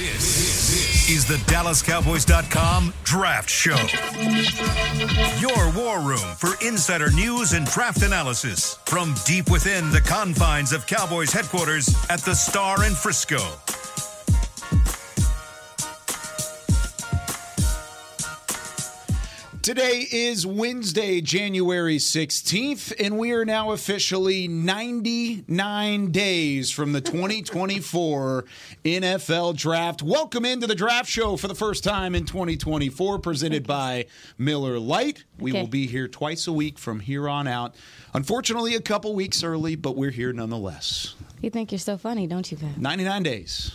This is the DallasCowboys.com Draft Show. Your war room for insider news and draft analysis from deep within the confines of Cowboys headquarters at the Star in Frisco. Today is Wednesday, January 16th, and we are now officially 99 days from the 2024 NFL Draft. Welcome into the Draft Show for the first time in 2024, presented by Miller Lite. We Okay. will be here twice a week from here on out. Unfortunately, a couple weeks early, but we're here nonetheless. You think you're so funny, don't you, Pat? 99 days.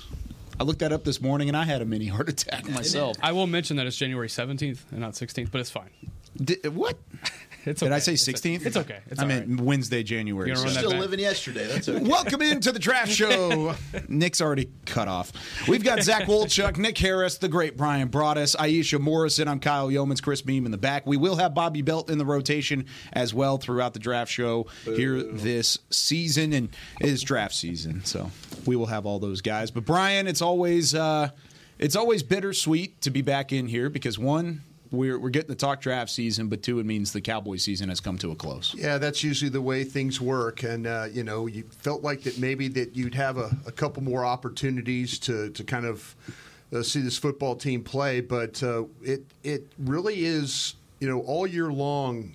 I looked that up this morning and I had a mini heart attack myself. I will mention that it's January 17th and not 16th, but it's fine. Did, what? It's Did I say It's- 16th? It's okay. It's I all meant right. Wednesday, January. You're gonna run 16th. Still back. living yesterday. That's okay. Welcome into the draft show. Nick's already cut off. We've got Zach Wolchuk, Nick Harris, the great Bryan Broaddus, Iisha Morrison. I'm Kyle Youmans, Chris Beam in the back. We will have Bobby Belt in the rotation as well throughout the draft show here this season, and it is draft season, so we will have all those guys. But Bryan, it's always uh, it's always bittersweet to be back in here because one. We're, we're getting to talk draft season, but two, it means the Cowboy season has come to a close. Yeah, that's usually the way things work, and uh, you know, you felt like that maybe that you'd have a, a couple more opportunities to to kind of uh, see this football team play, but uh, it it really is you know all year long.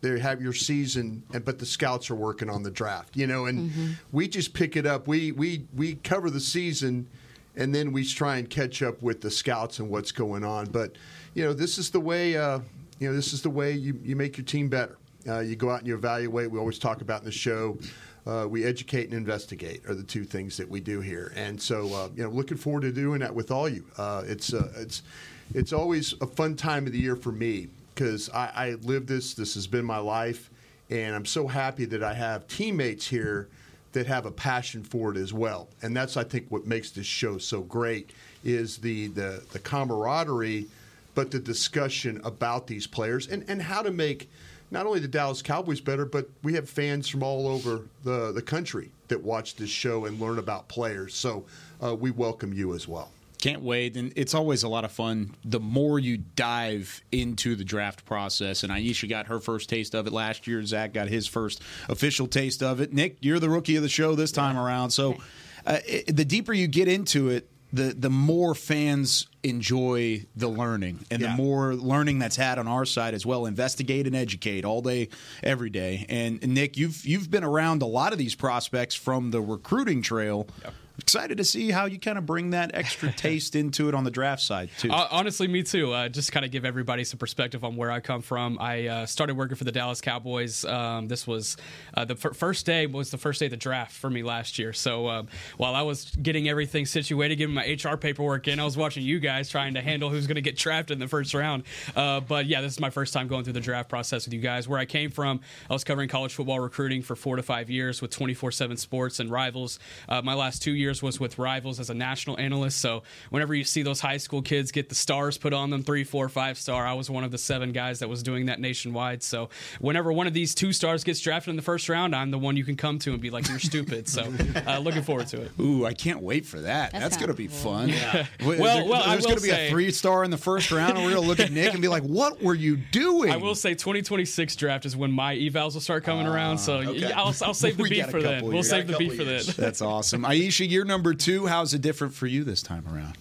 They have your season, and but the scouts are working on the draft, you know, and we just pick it up. We we we cover the season, and then we try and catch up with the scouts and what's going on. But you know, this is the way. Uh, you know, this is the way you, you make your team better. Uh, you go out and you evaluate. We always talk about in the show. Uh, we educate and investigate are the two things that we do here, and so uh, you know, looking forward to doing that with all you. Uh, it's uh, it's it's always a fun time of the year for me because I, I live this. This has been my life, and I'm so happy that I have teammates here that have a passion for it as well. And that's I think what makes this show so great is the the, the camaraderie, but the discussion about these players and, and how to make not only the Dallas Cowboys better, but we have fans from all over the, the country that watch this show and learn about players. So uh, we welcome you as well. Can't wait. And it's always a lot of fun the more you dive into the draft process. And Iisha got her first taste of it last year. Zach got his first official taste of it. Nick, you're the rookie of the show this time around. So uh, it, the deeper you get into it, the, the more fans enjoy the learning and Yeah. the more learning that's had on our side as well. Investigate and educate all day, every day. And Nick, you've you've been around a lot of these prospects from the recruiting trail. Excited to see how you kind of bring that extra taste into it on the draft side too. Uh, honestly, me too. Uh, just kind of give everybody some perspective on where I come from. I uh, started working for the Dallas Cowboys. Um, this was uh, the fir- first day was the first day of the draft for me last year. So um, while I was getting everything situated, getting my HR paperwork in, I was watching you guys trying to handle who's going to get drafted in the first round. Uh, but yeah, this is my first time going through the draft process with you guys. Where I came from, I was covering college football recruiting for four to five years with 24/7 Sports and Rivals. Uh, my last two years was with Rivals as a national analyst. So whenever you see those high school kids get the stars put on them, three, four, five star, I was one of the seven guys that was doing that nationwide. So whenever one of these two stars gets drafted in the first round, I'm the one you can come to and be like, "You're stupid." So uh, looking forward to it. Ooh, I can't wait for that. That's, That's going to be fun. kinda Well, Well, well, I there's going to be a three star in the first round, and we're going to look at Nick and be like, "What were you doing?" I will say 2026 draft is when my evals will start coming around. So okay. I'll, I'll save the We beat for then. couple We'll save the Got beat for couple then. That's awesome. Iisha, you're number two. How's it different for you this time around?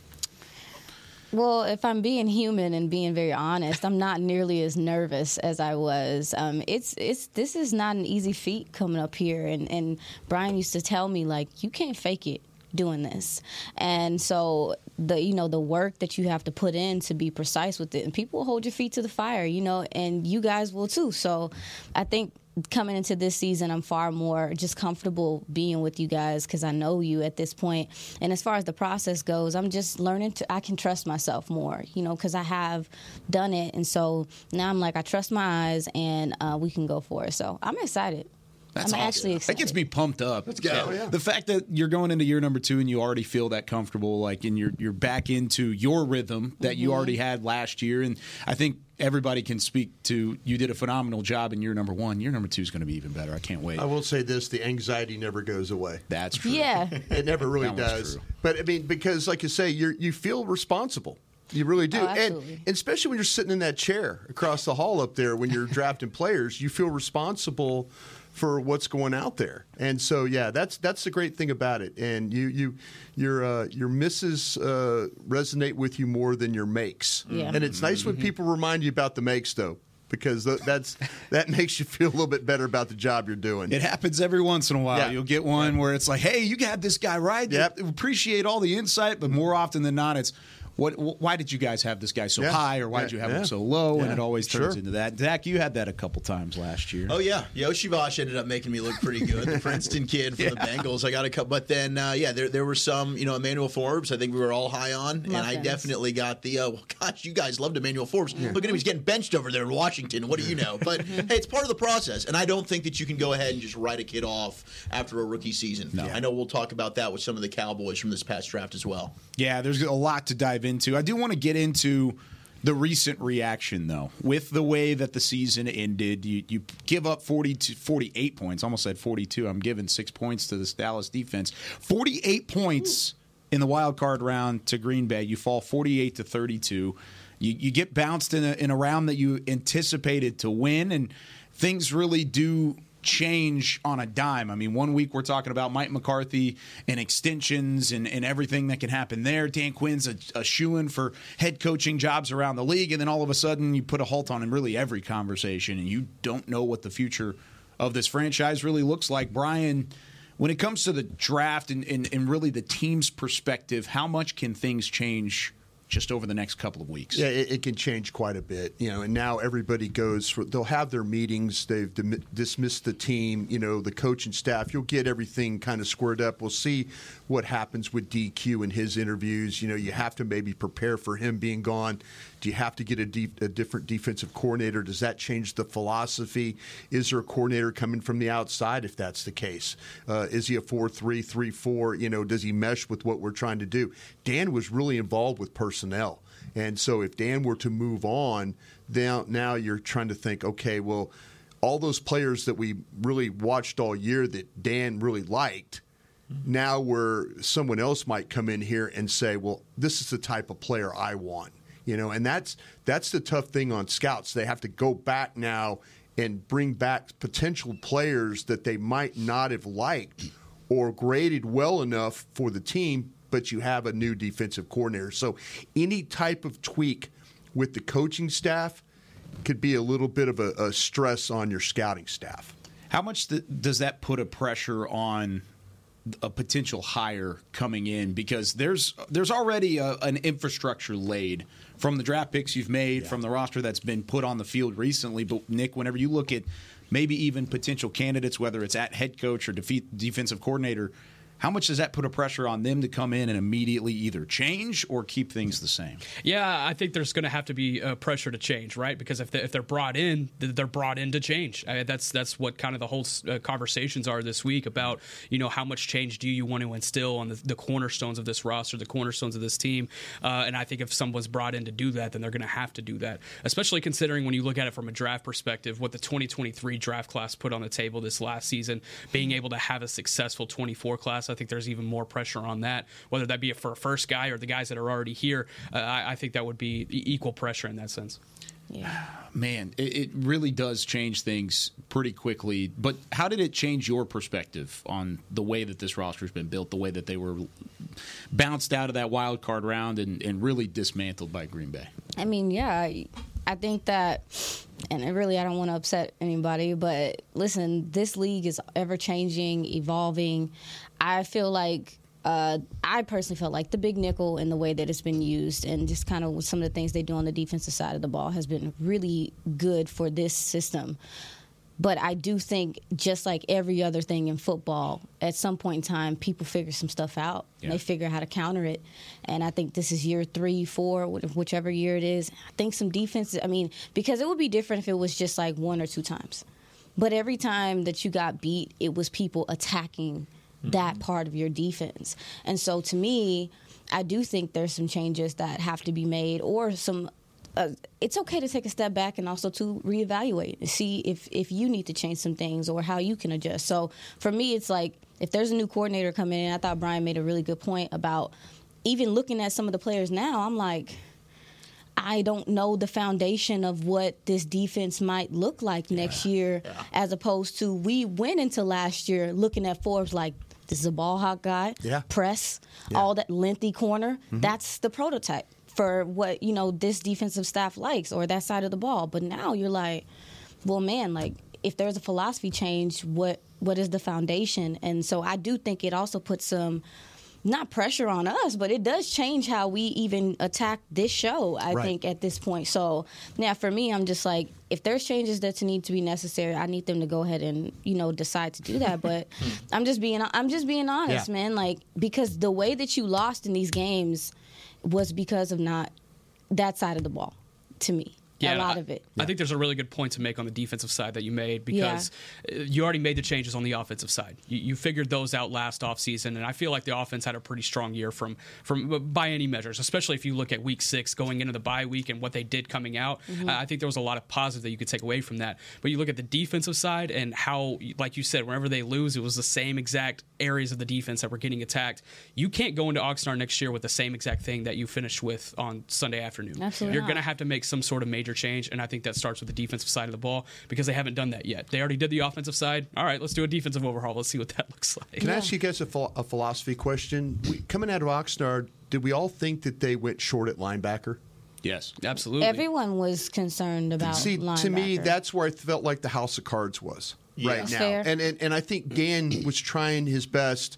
Well, if I'm being human and being very honest, I'm not nearly as nervous as I was. Um, it's it's this is not an easy feat coming up here, and and Bryan used to tell me like you can't fake it doing this and so the you know the work that you have to put in to be precise with it and people hold your feet to the fire you know and you guys will too so i think coming into this season, I'm far more just comfortable being with you guys because I know you at this point. And as far as the process goes, I'm just learning to, I can trust myself more, you know, because I have done it. And so now I'm like, I trust my eyes and uh, we can go for it. So I'm excited. That's I'm awesome. actually That excited. gets me pumped up. Let's go. yeah. The fact that you're going into year number two and you already feel that comfortable, like, and you're you're back into your rhythm that you Mm-hmm. already had last year, and I think everybody can speak to you did a phenomenal job in year number one. Year number two is going to be even better. I can't wait. I will say this: the anxiety never goes away. That's true. Yeah. It never really That does. true. But I mean, because like you say, you you feel responsible. You really do, Oh, and, and especially when you're sitting in that chair across the hall up there when you're drafting players, you feel responsible for what's going out there. And so, yeah, that's that's the great thing about it. And you you your uh, your misses uh, resonate with you more than your makes. Yeah. And it's nice when people remind you about the makes, though. Because that's that makes you feel a little bit better about the job you're doing. It happens every once in a while. Yeah. You'll get one where it's like, "Hey, you got this guy right." Yep. Appreciate all the insight, but more often than not, it's what? Why did you guys have this guy so Yeah. high, or why did you have Yeah. him so low? And it always turns Sure. into that. Zach, you had that a couple times last year. Oh yeah, Iosivas ended up making me look pretty good. The Princeton kid from the Bengals. I got a couple, but then uh, yeah, there there were some. You know, Emmanuel Forbes. I think we were all high on, and I Muffins. definitely got the. Uh, well, gosh, you guys loved Emmanuel Forbes. Look at him; he's getting benched over there in Washington. What do you know? But hey, it's part of the process, and I don't think that you can go ahead and just write a kid off after a rookie season. No. I know we'll talk about that with some of the Cowboys from this past draft as well. Yeah, there's a lot to dive into. I do want to get into the recent reaction, though, with the way that the season ended. You, you give up 40 to 48 points. Almost said 42. I'm giving six points to this Dallas defense. 48 points in the wild card round to Green Bay. You fall 48 to 32. You, you get bounced in a, in a round that you anticipated to win, and things really do change on a dime. I mean, one week we're talking about Mike McCarthy and extensions and, and everything that can happen there. Dan Quinn's a, a shoe in for head coaching jobs around the league. And then all of a sudden you put a halt on in really every conversation and you don't know what the future of this franchise really looks like. Bryan, when it comes to the draft and, and, and really the team's perspective, how much can things change just over the next couple of weeks? Yeah, it, it can change quite a bit, you know. And now everybody goes for they'll have their meetings. They've dim- dismissed the team, you know, the coaching staff. You'll get everything kind of squared up. We'll see what happens with DQ and his interviews. You know, you have to maybe prepare for him being gone. Do you have to get a, de- a different defensive coordinator? Does that change the philosophy? Is there a coordinator coming from the outside if that's the case? Uh, is he a four-three-three-four? You know, does he mesh with what we're trying to do? Dan was really involved with personnel. And so if Dan were to move on, now, now you're trying to think, okay, well, all those players that we really watched all year that Dan really liked, now where someone else might come in here and say, well, this is the type of player I want. You know, and that's that's the tough thing on scouts. They have to go back now and bring back potential players that they might not have liked or graded well enough for the team, but you have a new defensive coordinator. So any type of tweak with the coaching staff could be a little bit of a, a stress on your scouting staff. How much th- does that put a pressure on a potential hire coming in? Because there's there's already a, an infrastructure laid from the draft picks you've made, from the roster that's been put on the field recently. But Nick, whenever you look at maybe even potential candidates, whether it's at head coach or defeat, defensive coordinator, how much does that put a pressure on them to come in and immediately either change or keep things the same? Yeah, I think there's going to have to be uh, pressure to change, right? Because if, they, if they're brought in, they're brought in to change. I, that's that's what kind of the whole uh, conversations are this week about you know how much change do you want to instill on the, the cornerstones of this roster, the cornerstones of this team, uh, and I think if someone's brought in to do that, then they're going to have to do that. Especially considering when you look at it from a draft perspective, what the 2023 draft class put on the table this last season, being able to have a successful 24 class, I think there's even more pressure on that. Whether that be for a first guy or the guys that are already here, uh, I, I think that would be equal pressure in that sense. Yeah. Man, it, it really does change things pretty quickly. But how did it change your perspective on the way that this roster's been built, the way that they were bounced out of that wild card round and, and really dismantled by Green Bay? I mean, yeah, I, I think that, and it really, I don't want to upset anybody, but listen, this league is ever changing, evolving. I feel like. Uh, I personally felt like the big nickel and the way that it's been used, and just kind of some of the things they do on the defensive side of the ball, has been really good for this system. But I do think, just like every other thing in football, at some point in time, people figure some stuff out. Yeah. They figure how to counter it. And I think this is year three, four, whichever year it is. I think some defenses, I mean, because it would be different if it was just like one or two times. But every time that you got beat, it was people attacking that part of your defense. And so to me, I do think there's some changes that have to be made or some uh, it's okay to take a step back and also to reevaluate and see if if you need to change some things or how you can adjust. So for me, it's like if there's a new coordinator coming in, I thought Bryan made a really good point about even looking at some of the players now. I'm like. I don't know the foundation of what this defense might look like next year, as opposed to we went into last year looking at Forbes like this is a ball hawk guy, Yeah. press, Yeah. all that lengthy corner. Mm-hmm. That's the prototype for what you know this defensive staff likes or that side of the ball. But now you're like, well, man, like if there's a philosophy change, what what is the foundation? And so I do think it also puts some not pressure on us, but it does change how we even attack this show. I Right. think at this point. So now for me, I'm just like, if there's changes that need to be necessary, I need them to go ahead and you know decide to do that. But I'm just being I'm just being honest, Yeah. man. Like because the way that you lost in these games was because of not that side of the ball. To me, a lot I, of it. I think there's a really good point to make on the defensive side that you made because uh you already made the changes on the offensive side. You, you figured those out last offseason, and I feel like the offense had a pretty strong year from from by any measures, especially if you look at week six going into the bye week and what they did coming out. Mm-hmm. I I think there was a lot of positive that you could take away from that. But you look at the defensive side and how, like you said, whenever they lose, it was the same exact areas of the defense that were getting attacked. You can't go into Oxnard next year with the same exact thing that you finished with on Sunday afternoon. Absolutely You're going to have to make some sort of major change, and I think that starts with the defensive side of the ball because they haven't done that yet. They already did the offensive side. All right, let's do a defensive overhaul. Let's see what that looks like. Can I ask you guys a, phil- a philosophy question? We, coming out of Oxnard, did we all think that they went short at linebacker? Yes. Absolutely. Everyone was concerned about. See, to me, that's where I felt like the House of Cards was right now. fair. And, and and I think Gann was trying his best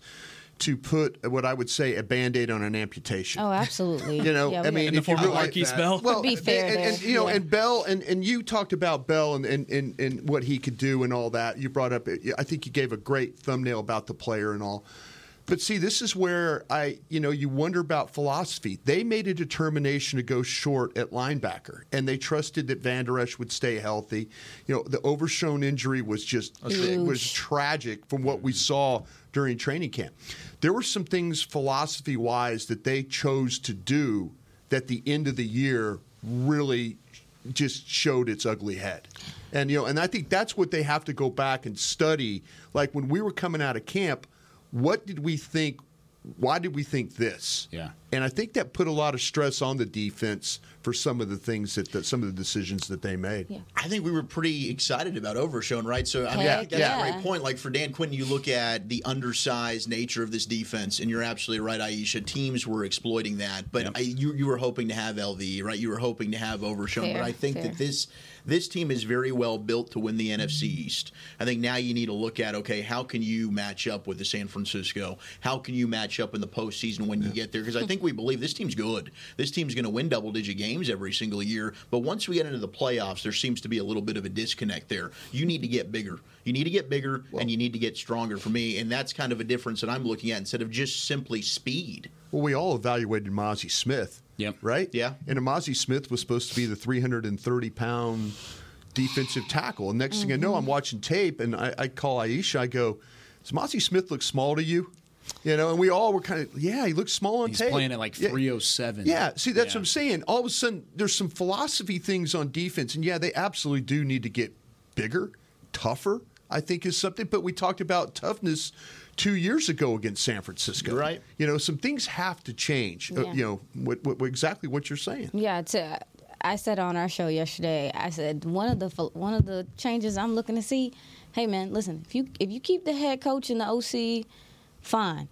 to put what I would say a band aid on an amputation. Oh, absolutely. You know, Yeah, I mean, got- In the if you form of really, Markquese Bell? well, be fair and, and, there, you know, yeah. and Bell, and, and you talked about Bell and, and, and, and what he could do and all that. You brought up, I think you gave a great thumbnail about the player and all. But see, this is where I, you know, you wonder about philosophy. They made a determination to go short at linebacker, and they trusted that Vander Esch would stay healthy. You know, the overshown injury was just it was tragic from what we saw during training camp. There were some things philosophy wise that they chose to do that the end of the year really just showed its ugly head. And you know, and I think that's what they have to go back and study. Like when we were coming out of camp, what did we think? Why did we think this? Yeah. And I think that put a lot of stress on the defense for some of the things that, that some of the decisions that they made. Yeah. I think we were pretty excited about Overshown, right? So I mean, I Heck think that's yeah. a great point. Like for Dan Quinn, you look at the undersized nature of this defense, and you're absolutely right, Iisha. Teams were exploiting that, but Yep. I, you you were hoping to have LV, right? You were hoping to have Overshown, Fair, but I think fair. that this this team is very well built to win the NFC East. I think now you need to look at okay, how can you match up with the San Francisco? How can you match up in the postseason when you get there? Because I think we believe this team's good. This team's going to win double digit games every single year. But once we get into the playoffs, there seems to be a little bit of a disconnect there. You need to get bigger. You need to get bigger, and you need to get stronger for me. And that's kind of a difference that I'm looking at instead of just simply speed. Well, we all evaluated Mazi Smith. Yep. Right? Yeah. And Mazi Smith was supposed to be the 330 pound defensive tackle. And next thing I know, I'm mm-hmm. watching tape and I, I call Iisha. I go, Does Mazi Smith look small to you? You know, and we all were kind of, yeah, he looks small on tape. He's tape. playing at like Yeah. 307. Yeah, see, that's Yeah. what I'm saying. All of a sudden, there's some philosophy things on defense, and yeah, they absolutely do need to get bigger, tougher. I think is something. But we talked about toughness two years ago against San Francisco. Right. You know, some things have to change. Uh, you know, what, what, exactly what you're saying. Yeah, to, I said on our show yesterday. I said one of the one of the changes I'm looking to see. Hey man, listen. If you if you keep the head coach and the OC, fine.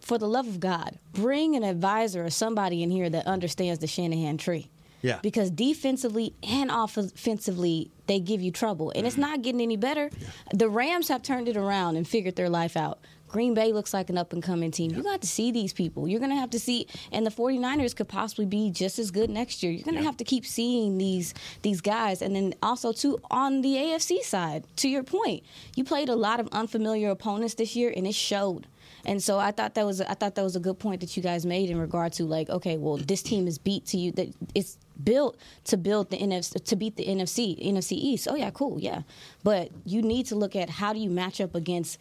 For the love of God, bring an advisor or somebody in here that understands the Shanahan tree. Yeah. Because defensively and offensively, they give you trouble. And it's not getting any better. The Rams have turned it around and figured their life out. Green Bay looks like an up and coming team. You got to see these people. You're going to have to see and the 49ers could possibly be just as good next year. You're going to have to keep seeing these these guys and then also too on the AFC side. To your point, you played a lot of unfamiliar opponents this year and it showed. And so I thought that was I thought that was a good point that you guys made in regard to like, okay, well, this team is beat to you that it's built to build the NFC to beat the NFC NFC East. Oh yeah, cool, yeah. But you need to look at how do you match up against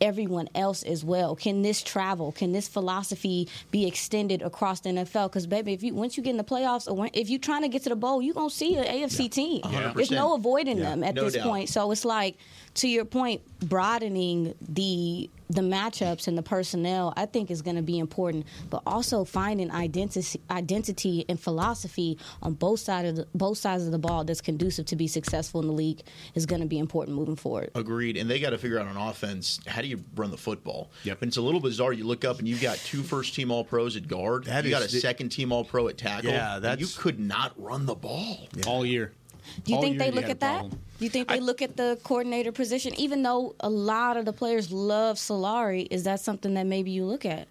everyone else as well. Can this travel? Can this philosophy be extended across the NFL? Because baby, if you once you get in the playoffs or when, if you're trying to get to the bowl, you're gonna see an AFC team. There's no avoiding them at No this doubt. point. So it's like to your point, broadening the the matchups and the personnel, I think is going to be important. But also finding identity, identity and philosophy on both sides of the, both sides of the ball that's conducive to be successful in the league is going to be important moving forward. Agreed. And they got to figure out on offense how do you run the football. Yep. And it's a little bizarre. You look up and you've got two first team All Pros at guard. That you got a the- second team All Pro at tackle. Yeah, and that's- you could not run the ball. all year. Do you All think they look at that? Do you think they look at the coordinator position, even though a lot of the players love Solari? Is that something that maybe you look at?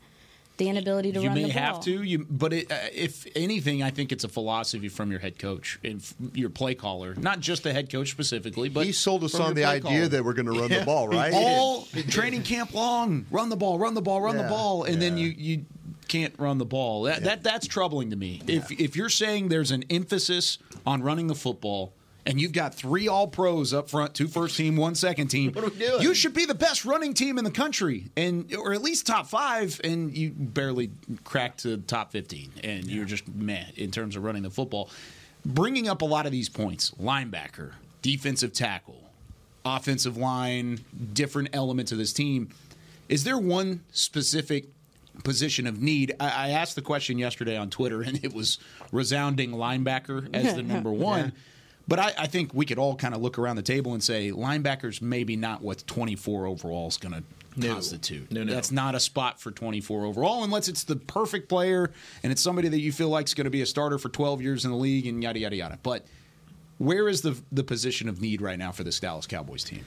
The inability to you run may the ball. You may have to you but it, uh, if anything i think it's a philosophy from your head coach and f- your play caller not just the head coach specifically but he sold us on the idea caller. that we're going to run the ball, right? all training camp long run the ball run the ball run the ball and then you you can't run the ball that, that that's troubling to me if if you're saying there's an emphasis on running the football and you've got three all pros up front, two first team, one second team. What are we doing? You should be the best running team in the country, and or at least top five. And you barely cracked to top fifteen, and you're just meh in terms of running the football. Bringing up a lot of these points: linebacker, defensive tackle, offensive line, different elements of this team. Is there one specific position of need? I, I asked the question yesterday on Twitter, and it was resounding linebacker as the number one. But I, I think we could all kind of look around the table and say linebackers maybe not what 24 overall is going to No. constitute. No, no. That's not a spot for 24 overall unless it's the perfect player and it's somebody that you feel like is going to be a starter for 12 years in the league and yada yada yada. But where is the the position of need right now for this Dallas Cowboys team?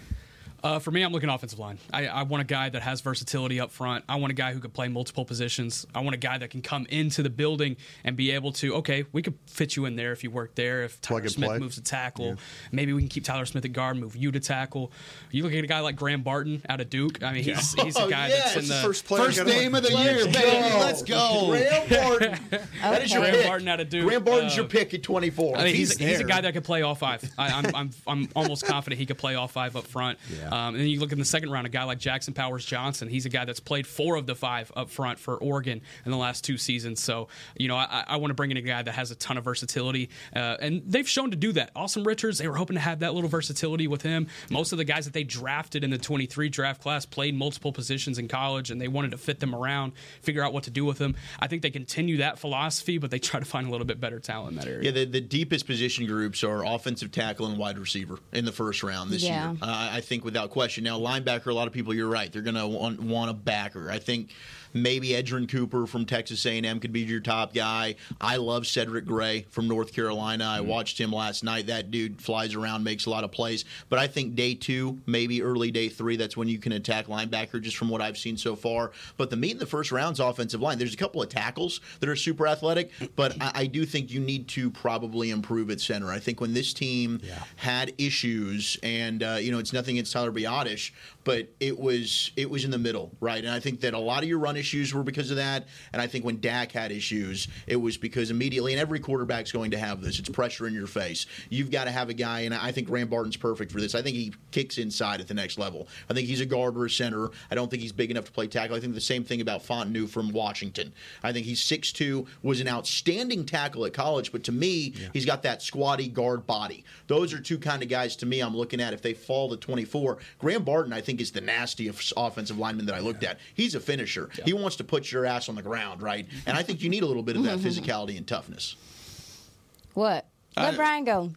Uh, for me, I'm looking offensive line. I, I want a guy that has versatility up front. I want a guy who can play multiple positions. I want a guy that can come into the building and be able to, okay, we could fit you in there if you work there. If Tyler Plug Smith play. moves to tackle, maybe we can keep Tyler Smith at guard, move you to tackle. You look at a guy like Graham Barton out of Duke. I mean, he's, he's a Oh, guy yeah, that's in the the First player First gonna- name of the year, baby. Let's go. Graham Barton. That is your Okay. Graham pick. Barton out of Duke. Graham Barton's Uh, your pick at 24. I mean, he's, he's he's, a guy that could play all five. I, I'm, I'm, I'm almost confident he could play all five up front. Yeah. Um, and then you look in the second round, a guy like Jackson Powers Johnson. He's a guy that's played four of the five up front for Oregon in the last two seasons. So, you know, I, I want to bring in a guy that has a ton of versatility. Uh, and they've shown to do that. Asim Richards, they were hoping to have that little versatility with him. Most of the guys that they drafted in the 23 draft class played multiple positions in college, and they wanted to fit them around, figure out what to do with them. I think they continue that philosophy, but they try to find a little bit better talent in that area. Yeah, the, the deepest position groups are offensive tackle and wide receiver in the first round this Yeah. year. Uh, I think without question. Now, linebacker, a lot of people, you're right. They're going to want, want a backer. I think maybe Edgerrin Cooper from Texas A&M could be your top guy. I love Cedric Gray from North Carolina. I watched him last night. That dude flies around, makes a lot of plays. But I think day two, maybe early day three, that's when you can attack linebacker, just from what I've seen so far. But the meat in the first round's offensive line. There's a couple of tackles that are super athletic, but I, I do think you need to probably improve at center. I think when this team had issues, and uh, you know, it's nothing against Tyler Biadasz, but it was it was in the middle, right? And I think that a lot of your issues were because of that. And I think when Dak had issues, it was because immediately, and every quarterback's going to have this. It's pressure in your face. You've got to have a guy, and I think Graham Barton's perfect for this. I think he kicks inside at the next level. I think he's a guard or a center. I don't think he's big enough to play tackle. I think the same thing about Fautanu from Washington. I think he's 6'2", was an outstanding tackle at college, but to me, he's got that squatty guard body. Those are two kind of guys to me I'm looking at if they fall to 24. Graham Barton, I think, is the nastiest offensive lineman that I looked at. He's a finisher. He wants to put your ass on the ground, right? And I think you need a little bit of that mm-hmm. physicality and toughness. What? Let I- Bryan go.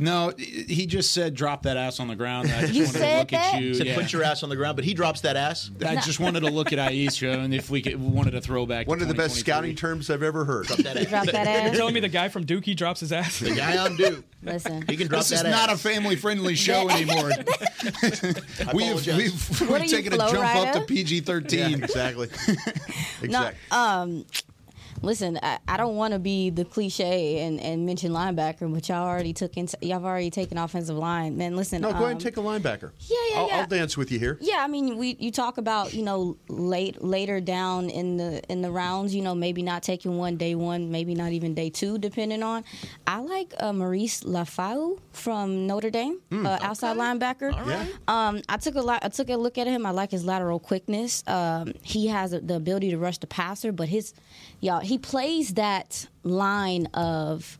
No, he just said drop that ass on the ground. I just You wanted to said look that? at you. Said yeah. put your ass on the ground, but he drops that ass. I just wanted to look at Iisha and if we could, wanted to throw back. One of the best scouting terms I've ever heard. Drop that ass. Drop that You're telling me the guy from Dookie drops his ass? The guy on Duke. Listen. He can drop This is that not a family friendly show anymore. we have, we've, we've you, taken a Flo jump up to Rida? PG Yeah, thirteen. exactly. No, exactly. um, listen, I, I don't want to be the cliche and, and mention linebacker, but y'all already took in, y'all already taken offensive line. Man, listen. No, go ahead and um, take a linebacker. Yeah, yeah, I'll, yeah. I'll dance with you here. Yeah, I mean, we you talk about you know late later down in the in the rounds, you know maybe not taking one day one, maybe not even day two, depending on. I like uh, Marist Liufau from Notre Dame, uh, outside linebacker. Yeah. Um, I took a lot. I took a look at him. I like his lateral quickness. Um, he has the ability to rush the passer, but his y'all he plays that line of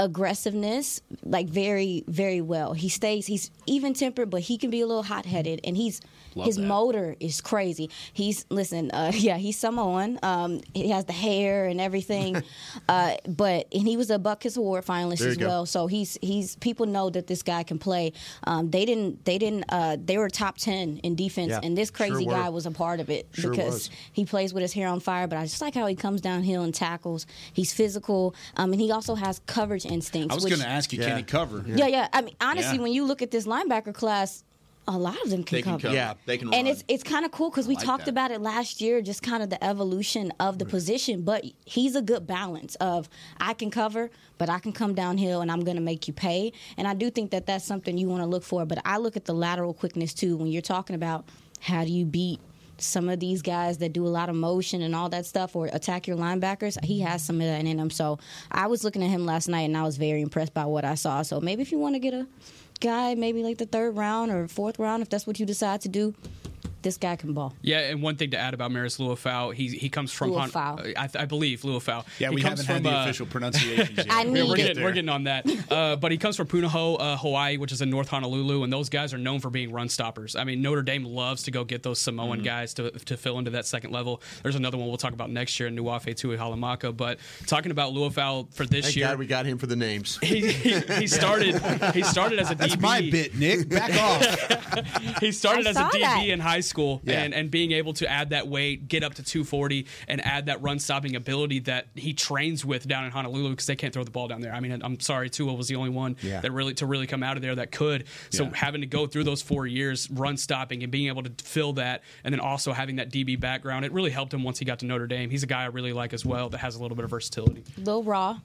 aggressiveness like very very well. He stays. He's even tempered, but he can be a little hot headed, and he's his that. motor is crazy. He's listen. Uh, yeah, he's Samoan. Um, he has the hair and everything, uh, but and he was a Butkus Award finalist as go. well. So he's he's people know that this guy can play. Um, they didn't they didn't uh, they were top ten in defense, Yeah, and this crazy were. guy was a part of it Sure because was. he plays with his hair on fire. But I just like how he comes downhill and tackles. He's physical, um, and he also has coverage instincts. I was going to ask you, Yeah. can he cover? yeah, yeah. I mean, honestly, Yeah. when you look at this linebacker class, a lot of them can They can cover. cover. Yeah. They can And it's it's kind of cool because we like talked that. about it last year, just kind of the evolution of the position. But he's a good balance of I can cover, but I can come downhill and I'm going to make you pay. And I do think that that's something you want to look for. But I look at the lateral quickness too when you're talking about how do you beat some of these guys that do a lot of motion and all that stuff or attack your linebackers. He has some of that in him. So I was looking at him last night and I was very impressed by what I saw. So maybe if you want to get a guy, maybe like the third round or fourth round, if that's what you decide to do, this guy can ball. Yeah, and one thing to add about Marist Liufau, he he comes from Hon- I, I believe Liufau. Yeah, he we haven't from, had the uh, official pronunciations. yet. I need we're, it. getting, there. we're getting on that. Uh, but he comes from Punahou, uh, Hawaii, which is in North Honolulu, and those guys are known for being run stoppers. I mean, Notre Dame loves to go get those Samoan Mm-hmm. guys to, to fill into that second level. There's another one we'll talk about next year in Nuafe Tui Halamaka. But talking about Liufau for this Thank year, God we got him for the names. he, he, he started he started as a That's DB. my bit, Nick. Back off. he started I as a DB that. in high school Yeah. and, and being able to add that weight, get up to 240, and add that run stopping ability that he trains with down in Honolulu because they can't throw the ball down there. I mean, I'm sorry, Tua was the only one Yeah. that really to really come out of there that could. So Yeah. having to go through those four years run stopping and being able to fill that, and then also having that DB background, it really helped him once he got to Notre Dame. He's a guy I really like as well that has a little bit of versatility. Little Raw.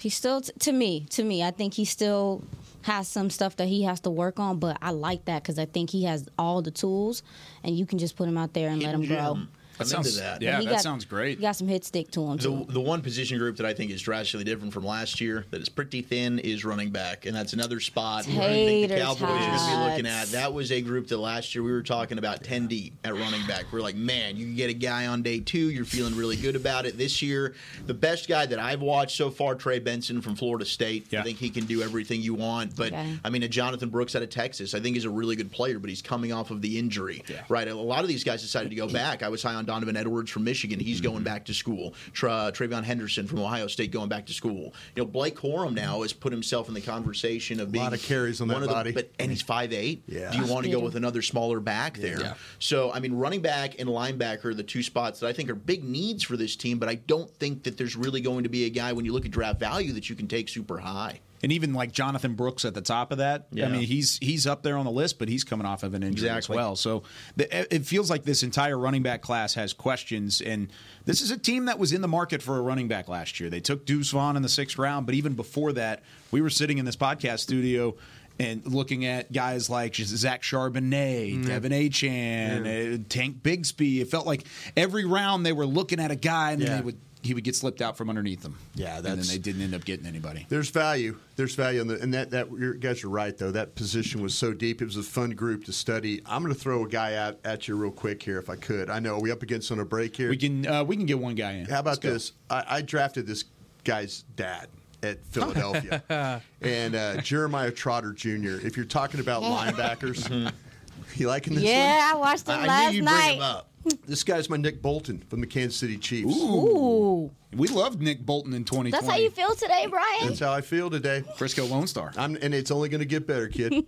he's still, t- to me, to me, I think he's still has some stuff that he has to work on. But I like that because I think he has all the tools, and you can just put him out there and let him Hidden grow. Gem. That I'm into sounds, that. yeah, that got- sounds great. He got some hit stick to him The, too. the one position group that I think is drastically different from last year that is pretty thin is running back, and that's another spot where I think the Tater Cowboys are going to be looking at. That was a group that last year we were talking about ten deep at running back. We're like, man, you can get a guy on day two, you're feeling really good about it. This year, the best guy that I've watched so far, Trey Benson from Florida State. Yeah. I think he can do everything you want, but Okay. I mean, a Jonathan Brooks out of Texas, I think he's a really good player, but he's coming off of the injury, Yeah. right? A lot of these guys decided to go back. I was high on Donovan Edwards from Michigan. He's going mm-hmm. back to school. Tra- TreVeyon Henderson from Ohio State going back to school. You know, Blake Corum now has put himself in the conversation of being a lot of carries on one that of the- body. but and he's five eight. Yeah. Do you want to go with another smaller back there? Yeah. So I mean, running back and linebacker are the two spots that I think are big needs for this team. But I don't think that there's really going to be a guy when you look at draft value that you can take super high. And even like Jonathan Brooks at the top of that. Yeah. I mean, he's he's up there on the list, but he's coming off of an injury Exactly. as well. So the, it feels like this entire running back class has questions. And this is a team that was in the market for a running back last year. They took Deuce Vaughn in the sixth round, but even before that, we were sitting in this podcast studio. And looking at guys like Zach Charbonnet, Devon Achane, uh, Tank Bigsby, it felt like every round they were looking at a guy and Yeah. then they would he would get slipped out from underneath them. Yeah, and then they didn't end up getting anybody. There's value. There's value in the, and that that you guys are right though. That position was so deep. It was a fun group to study. I'm going to throw a guy out at you real quick here, if I could. I know are we up against on a break here. We can uh, we can get one guy in. How about this? I, I drafted this guy's dad at Philadelphia, and uh, Jeremiah Trotter Jr. If you're talking about linebackers, you liking this yeah, I watched him I, I last knew you'd night. bring him up. one? This guy's my Nick Bolton from the Kansas City Chiefs. Ooh, We loved Nick Bolton in 2020. that's how you feel today, Bryan. That's how I feel today. Frisco Lone Star. I'm, and it's only going to get better, kid.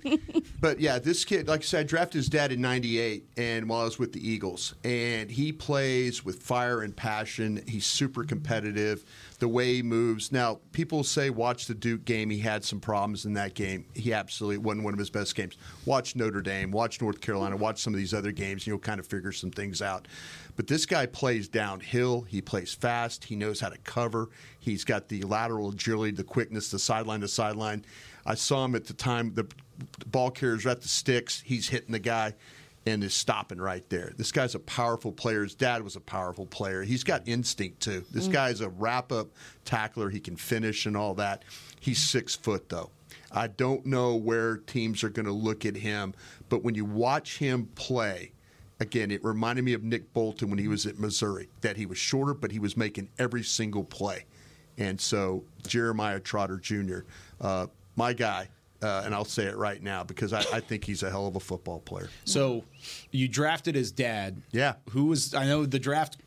but yeah, this kid, like I said, I drafted his dad in '98, and while I was with the Eagles, and he plays with fire and passion. He's super competitive. The way he moves. Now, people say watch the Duke game. He had some problems in that game. He absolutely wasn't one of his best games. Watch Notre Dame. Watch North Carolina. Watch some of these other games. And you'll kind of figure some things out. But this guy plays downhill. He plays fast. He knows knows how to cover. He's got the lateral agility, the quickness, the sideline to sideline. I saw him at the time the ball carriers at the sticks. He's hitting the guy and is stopping right there. This guy's a powerful player. His dad was a powerful player. He's got instinct too. This mm. guy's a wrap up tackler. He can finish and all that. He's six foot though. I don't know where teams are going to look at him, but when you watch him play, again, it reminded me of Nick Bolton when he was at Missouri, that he was shorter, but he was making every single play. And so, Jeremiah Trotter Jr., uh, my guy, uh, and I'll say it right now because I, I think he's a hell of a football player. So you drafted his dad. Yeah. Who was? I know the draft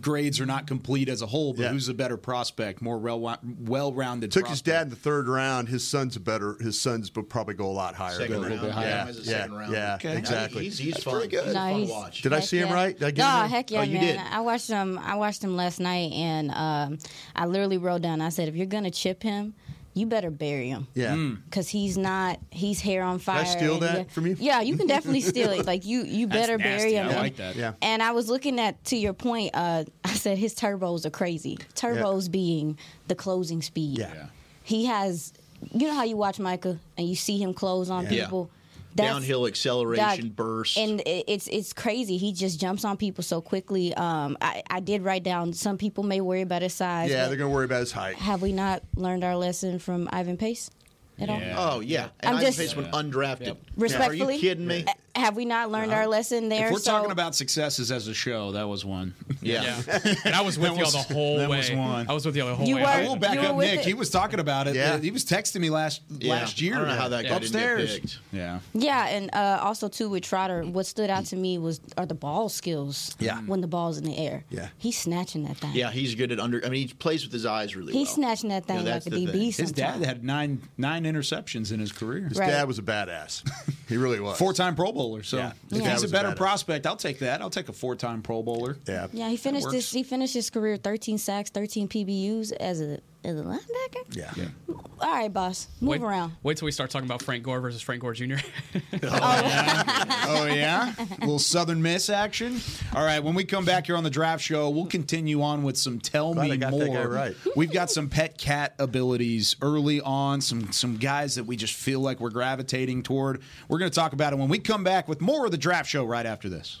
grades are not complete as a whole, but Yeah. who's a better prospect, more well well-rounded? Took his dad in the third round. His son's a better. His sons will probably go a lot higher. Second than round. him. higher. Yeah, as a Yeah, second yeah, round. yeah, Okay. exactly. He's, he's That's fun. pretty good. He's No, fun to he's- watch. Did I Heck see him right? Did I get no, him right? heck yeah, Oh, you man. did? I watched him. I watched him last night, and um, I literally wrote down. I said, if you're gonna chip him, you better bury him. Yeah. Because he's not. He's hair on fire. steal that he- from you? Yeah, you can definitely steal it. Like you, you That's better nasty. bury him. I And- like that. Yeah. And I was looking at to your point. Uh, I said his turbos are crazy. Turbos being the closing speed. Yeah. Yeah. He has. You know how you watch Micah and you see him close on Yeah. people. Downhill acceleration, Dog, burst. and it's it's crazy. He just jumps on people so quickly. Um, I, I did write down. Some people may worry about his size. Yeah, they're going to worry about his height. have we not learned our lesson from Ivan Pace at all? Yeah. oh yeah, and I'm Ivan just- Pace went undrafted. Respectfully, Are you kidding me? Uh, Have we not learned our lesson there? If we're So- talking about successes as a show, that was one. Yeah. Yeah. And I was with y'all the whole that way. was one. I was with y'all the whole You way. were- I will back up Nick. it. He was talking about it. Yeah. He was texting me last Yeah. last year. I don't know how that guy didn't get upstairs. picked. Yeah. Yeah, and uh, also too with Trotter, what stood out to me was are the ball skills. Yeah. when the ball's in the air. Yeah. he's snatching that thing. Yeah, he's good at under. I mean, he plays with his eyes really he's well. snatching that You thing know, like a DB. thing. His dad had nine nine interceptions in his career. His Right. dad was a badass. He really was. Four time Pro Bowler. So Yeah. if Yeah. he's a was a better prospect, I'll take that. I'll take a four time Pro Bowler. Yeah. Yeah, he finished works. this. He finished his career 13 sacks, 13 PBUs as a as a linebacker. Yeah. All right, boss, move Wait, around. wait till we start talking about Frank Gore versus Frank Gore Jr. Oh, oh yeah, a little Southern Miss action. All right, when we come back here on the draft show, we'll continue on with some tell Glad me I got more. that guy right. We've got some pet cat abilities early on. Some some guys that we just feel like we're gravitating toward. We're going to talk about it when we come back with more of the draft show right after this.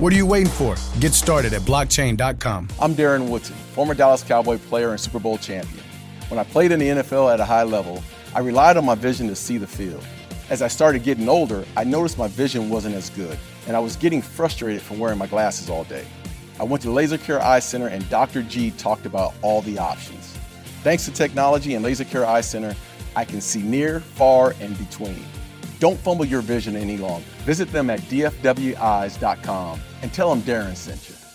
What are you waiting for? Get started at blockchain.com. I'm Darren Woodson, former Dallas Cowboy player and Super Bowl champion. When I played in the NFL at a high level, I relied on my vision to see the field. As I started getting older, I noticed my vision wasn't as good, and I was getting frustrated from wearing my glasses all day. I went to Laser Care Eye Center, and Dr. G talked about all the options. Thanks to technology and Laser Care Eye Center, I can see near, far, and between. Don't fumble your vision any longer. Visit them at dfwis.com and tell them Darren sent you.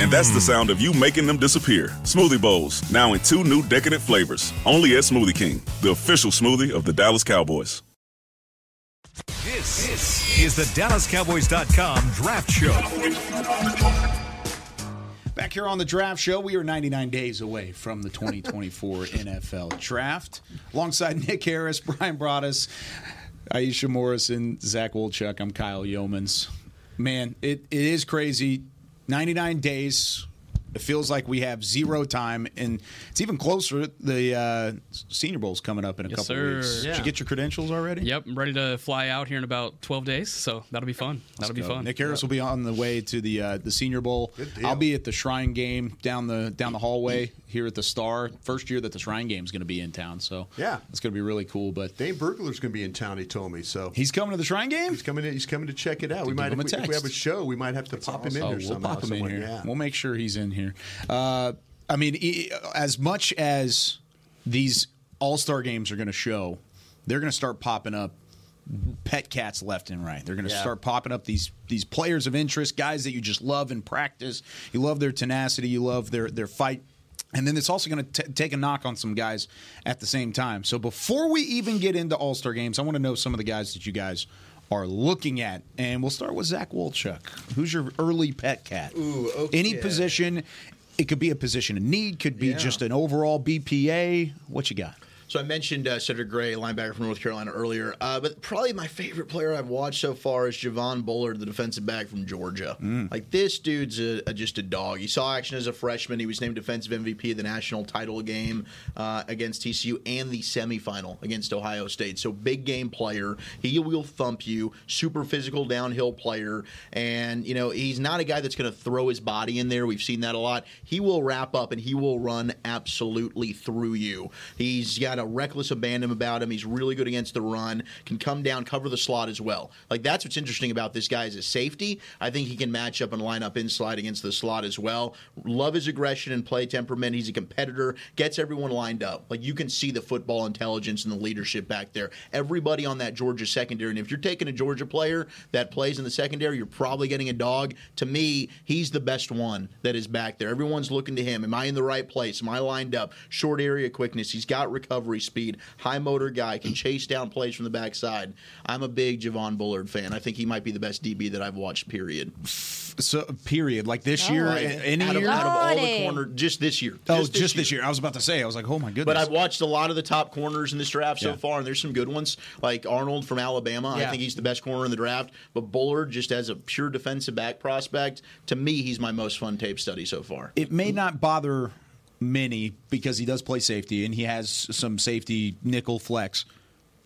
And that's the sound of you making them disappear. Smoothie Bowls, now in two new decadent flavors. Only at Smoothie King, the official smoothie of the Dallas Cowboys. This is the DallasCowboys.com Draft Show. Back here on the draft show, we are 99 days away from the 2024 NFL draft. Alongside Nick Harris, Bryan Broaddus, Iisha Morrison, Zach Wolchuk. I'm Kyle Youmans. Man, it, it is crazy. 99 days. It feels like we have zero time, and it's even closer. The uh, Senior Bowl's coming up in a Yes, couple sir. weeks. Did you get your credentials already? Yep, I'm ready to fly out here in about 12 days, so that'll be fun. That'll be go. fun. Nick Harris will be on the way to the uh, the Senior Bowl. I'll be at the Shrine Game down the down the hallway here at the Star. First year that the Shrine Game is going to be in town, so Yeah. it's going to be really cool. But Dane Brugler's going to be in town. He told me so. he's coming to the Shrine Game. He's coming in. He's coming to check it out. We might, if we, if we have a show, we might have to pop him in Oh, there we'll somehow. pop him in here. Yeah. We'll make sure he's in here. Uh, I mean, as much as these All Star games are going to show, they're going to start popping up pet cats left and right. They're going to Yeah. start popping up these these players of interest, guys that you just love in practice. You love their tenacity. You love their their fight. And then it's also going to take a knock on some guys at the same time. So before we even get into All Star games, I want to know some of the guys that you guys are looking at. And we'll start with Zach Wolchuk. Who's your early pet cat? Ooh, okay. Any position. It could be a position of need, could be Yeah. just an overall BPA. What you got? So I mentioned uh, Cedric Gray, linebacker from North Carolina earlier, uh, but probably my favorite player I've watched so far is Javon Bullard, the defensive back from Georgia. Like this dude's a, a, just a dog. He saw action as a freshman. He was named defensive MVP of the national title game uh, against TCU and the semifinal against Ohio State. So big game player. He will thump you. Super physical downhill player, and you know he's not a guy that's going to throw his body in there. We've seen that a lot. He will wrap up and he will run absolutely through you. He's got a reckless abandon about him. He's really good against the run. Can come down, cover the slot as well. Like that's what's interesting about this guy is his safety. I think he can match up and line up inside against the slot as well. Love his aggression and play temperament. He's a competitor. Gets everyone lined up. Like you can see the football intelligence and the leadership back there. Everybody on that Georgia secondary. And if you're taking a Georgia player that plays in the secondary, you're probably getting a dog. To me, he's the best one that is back there. Everyone's looking to him. Am I in the right place? Am I lined up? Short area quickness. He's got recovery speed. High motor guy. Can chase down plays from the backside. I'm a big Javon Bullard fan. I think he might be the best DB that I've watched. Period. So, period. Like this oh. year, Like, any out of, year. out of all the Lordy. corner, just this year. oh, just this year. I was about to say. I was like, oh my goodness. But I've watched a lot of the top corners in this draft so Yeah. far, and there's some good ones, like Arnold from Alabama. I think he's the best corner in the draft. But Bullard, just as a pure defensive back prospect, to me, he's my most fun tape study so far. it may not bother many because he does play safety and he has some safety nickel flex.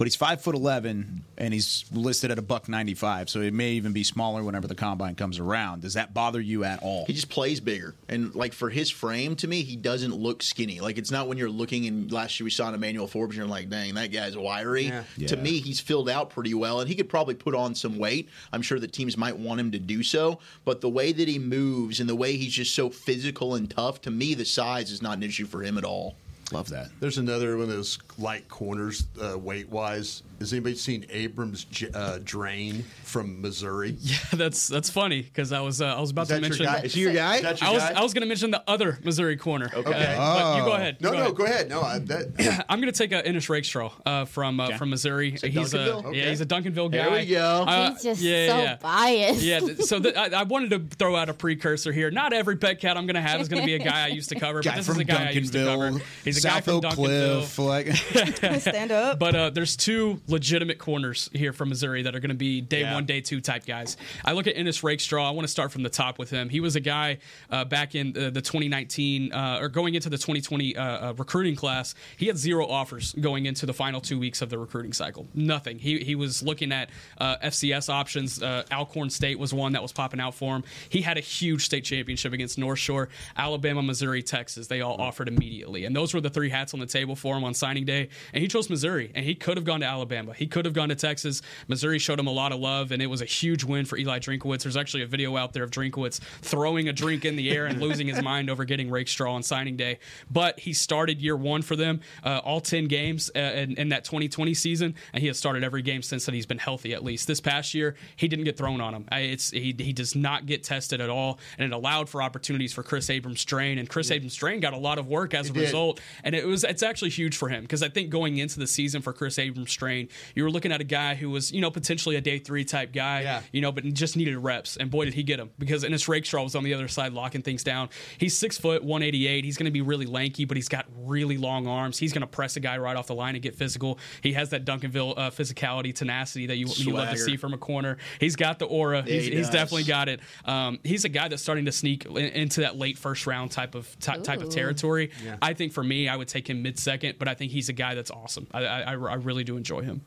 But he's five foot eleven and he's listed at a buck ninety five, so it may even be smaller whenever the combine comes around. Does that bother you at all? He just plays bigger, and like for his frame, to me, he doesn't look skinny. Like it's not when you're looking. And last year we saw an Emmanuel Forbes, and you're like, "Dang, that guy's wiry." Yeah. To me, he's filled out pretty well, and he could probably put on some weight. I'm sure that teams might want him to do so, but the way that he moves and the way he's just so physical and tough, to me, the size is not an issue for him at all. Love that. There's another one of those light corners, uh, weight wise. Has anybody seen Abrams J- uh, Drain from Missouri? Yeah, that's that's funny because I was uh, I was about Is to that your mention. guy? Is he your guy? Is that your I was guy? I was going to mention the other Missouri corner. Okay, Okay. but you go Oh. ahead. no, go no, ahead. go ahead. No, I, that, I'm going to take a Ennis Rakestraw uh, from uh, from Missouri. he's a Duncanville? yeah, he's a Duncanville guy. There we go. Uh, He's just yeah, so yeah. biased. Yeah, th- so th- I, I wanted to throw out a precursor here. Not every pet cat I'm going to have is going to be a guy I used to cover, Guy but this from is a guy I used to cover. Duncanville, He's a guy South from Oak Cliff. Like, Stand up. But uh, there's two legitimate corners here from Missouri that are going to be day Yeah. one, day two type guys. I look at Ennis Rakestraw. I want to start from the top with him. He was a guy uh, back in uh, the 2019 uh, or going into the 2020 uh, uh, recruiting class. He had zero offers going into the final two weeks of the recruiting cycle. Nothing. He he was looking at uh, FCS options. Uh, Alcorn State was one that was popping out for him. He had a huge state championship against North Shore, Alabama, Missouri, Texas. They all offered immediately, and those were the three hats on the table for him on signing day. And he chose Missouri, and he could have gone to Alabama. He could have gone to Texas. Missouri showed him a lot of love, and it was a huge win for Eli Drinkwitz. There's actually a video out there of Drinkwitz throwing a drink in the air and losing his mind over getting Rakestraw on signing day. But he started year one for them, uh, all 10 games uh, in, in that 2020 season, and he has started every game since that He's been healthy at least. This past year, he didn't get thrown on him. It's he, he does not get tested at all, and it allowed for opportunities for Kris Abrams-Draine, and Kris Abrams-Draine got a lot of work as a did. result. And it was it's actually huge for him because I think going into the season for Kris Abrams-Draine, you were looking at a guy who was you know potentially a day three type guy, Yeah. you know, but just needed reps, and boy did he get them because Ennis Rakestraw was on the other side locking things down. He's six foot, one eighty eight. He's going to be really lanky, but he's got really long arms. He's going to press a guy right off the line and get physical. He has that Duncanville uh, physicality, tenacity that you you love to see from a corner. He's got the aura. he's, he he's definitely got it. Um, he's a guy that's starting to sneak in, into that late first round type of ty- type of Ooh. territory. I think for me, I would take him mid second, but I think he's a guy that's awesome. I, I, I I really do enjoy him.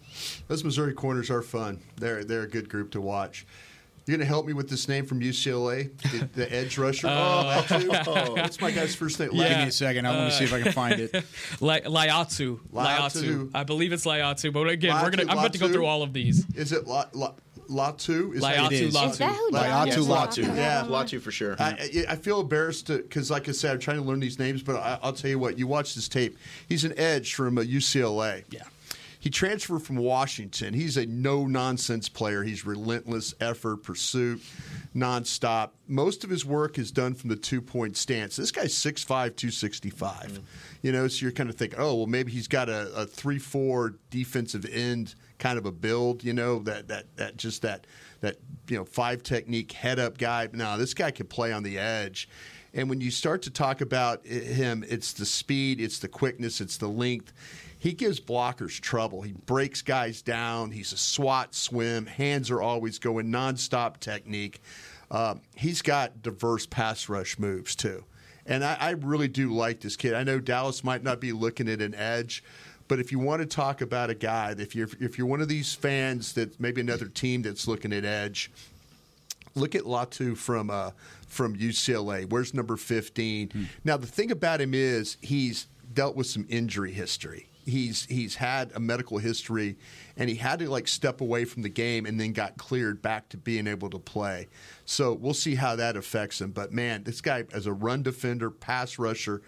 Those Missouri corners are fun. They're they're a good group to watch. You're gonna help me with this name from UCLA, the, the edge rusher. Uh, oh, that? Oh, what's my guy's first name? Give me a second. I want to uh, see if I can find it. Li- Laiatu. Laiatu. Laiatu. I believe it's Laiatu. But again, we're gonna. I'm about to go through all of these. Is it La, La, Latu? Is that- Laiatu. It is. Latu. Is that who Laiatu, John's Latu. talking about? Yeah. Latu for sure. I, I I feel embarrassed because, like I said, I'm trying to learn these names, but I, I'll tell you what. You watch this tape. He's an edge from uh, UCLA. Yeah. He transferred from Washington. He's a no nonsense player. He's relentless effort, pursuit, nonstop. Most of his work is done from the two point stance. This guy's 6'5, 265. You know, so you're kind of thinking, oh, well, maybe he's got a, a 3 4 defensive end kind of a build, you know, that, that, that just that, that, you know, five technique head up guy. Now this guy can play on the edge. And when you start to talk about him, it's the speed, it's the quickness, it's the length. He gives blockers trouble. He breaks guys down. He's a SWAT swim. Hands are always going nonstop technique. Uh, he's got diverse pass rush moves too. And I, I really do like this kid. I know Dallas might not be looking at an edge, but if you want to talk about a guy, if you're if you're one of these fans that maybe another team that's looking at edge, look at Latu from uh, from UCLA. Where's number 15? Now the thing about him is he's dealt with some injury history. He's he's had a medical history, and he had to like step away from the game, and then got cleared back to being able to play. So we'll see how that affects him. But man, this guy as a run defender, pass rusher,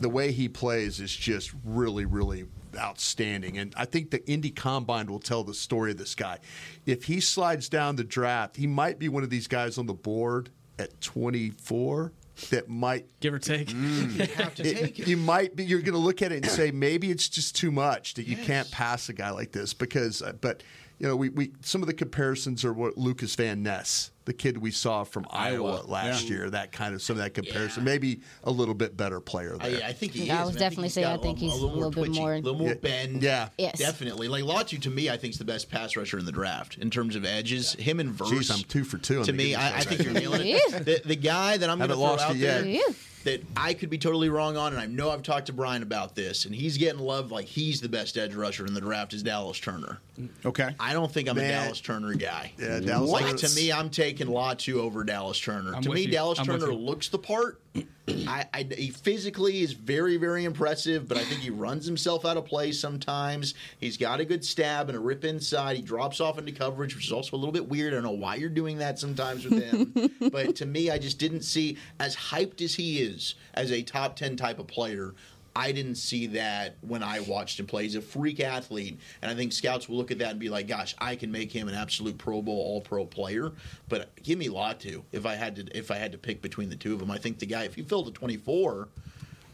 the way he plays is just really, really outstanding. And I think the Indy Combine will tell the story of this guy. If he slides down the draft, he might be one of these guys on the board at 24 that might Give or take. have to it- take it. you might be you're going to look at it and say maybe it's just too much that you can't pass a guy like this because uh, but you know we, we some of the comparisons are what Lucas Van Ness the kid we saw from Iowa, Iowa, last yeah. year that kind of some of that comparison maybe a little bit better player there I, I think he Yeah, I is. was and definitely he's saying I think he's a little bit twitchy, more- a little more Yeah. bend. Yeah. Yes. definitely. Like Latu to me, I think is the best pass rusher in the draft in terms of edges. Him and Verse. Jeez, I'm two for two on To the me, Gibbons I, I think you're nailing Yeah. it. The, the guy that I'm going to throw lost out it yet. there Yeah. that I could be totally wrong on, and I know I've talked to Bryan about this, and he's getting love like he's the best edge rusher in the draft is Dallas Turner. Okay. I don't think I'm a Dallas Turner guy. Yeah, Dallas Like to me, I'm taking Latu over Dallas Turner. I'm to me, you. Dallas I'm Turner looks the part. I, I, he physically is very, very impressive, but I think he runs himself out of play sometimes. He's got a good stab and a rip inside. He drops off into coverage, which is also a little bit weird. I don't know why you're doing that sometimes with him. but to me, I just didn't see, as hyped as he is as a top 10 type of player, I didn't see that when I watched him play. He's a freak athlete, and I think scouts will look at that and be like, "Gosh, I can make him an absolute Pro Bowl, All Pro player." But give me Latu if I had to if I had to pick between the two of them. I think the guy, if he filled a twenty four,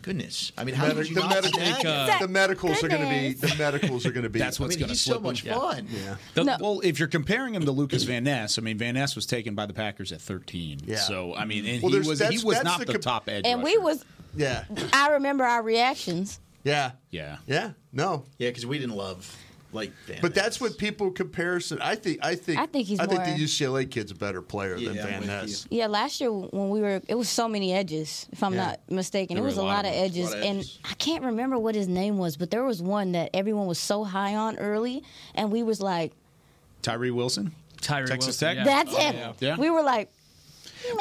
goodness, I mean, how Medi- could you the, not medical- snag him? uh, the medicals are going to be the medicals are going to be That's I what's mean, going to he's slip so much him. fun. yeah. The- No. Well, if you're comparing him to Lucas Van Ness, I mean Van Ness was taken by the Packers at 13. Yeah. So I mean, and Well, he was he was not the the, com- top edge. And we was yeah I remember our reactions. yeah yeah. yeah no Yeah, because we didn't love like. Van But that's what people comparison. I think. I think. I think he's I think the UCLA kid's a better player than Yeah, I'm Van Ness. Yeah, last year when we were, it was so many edges. If I'm Yeah. not mistaken, There it was a a lot lot, of of edges, Lot of and edges. I can't remember what his name was, but there was one that everyone was so high on early, and we was like, Tyree Wilson. Tyree Texas Wilson, Tech? yeah. "That's Oh, him." yeah. Yeah. We were like,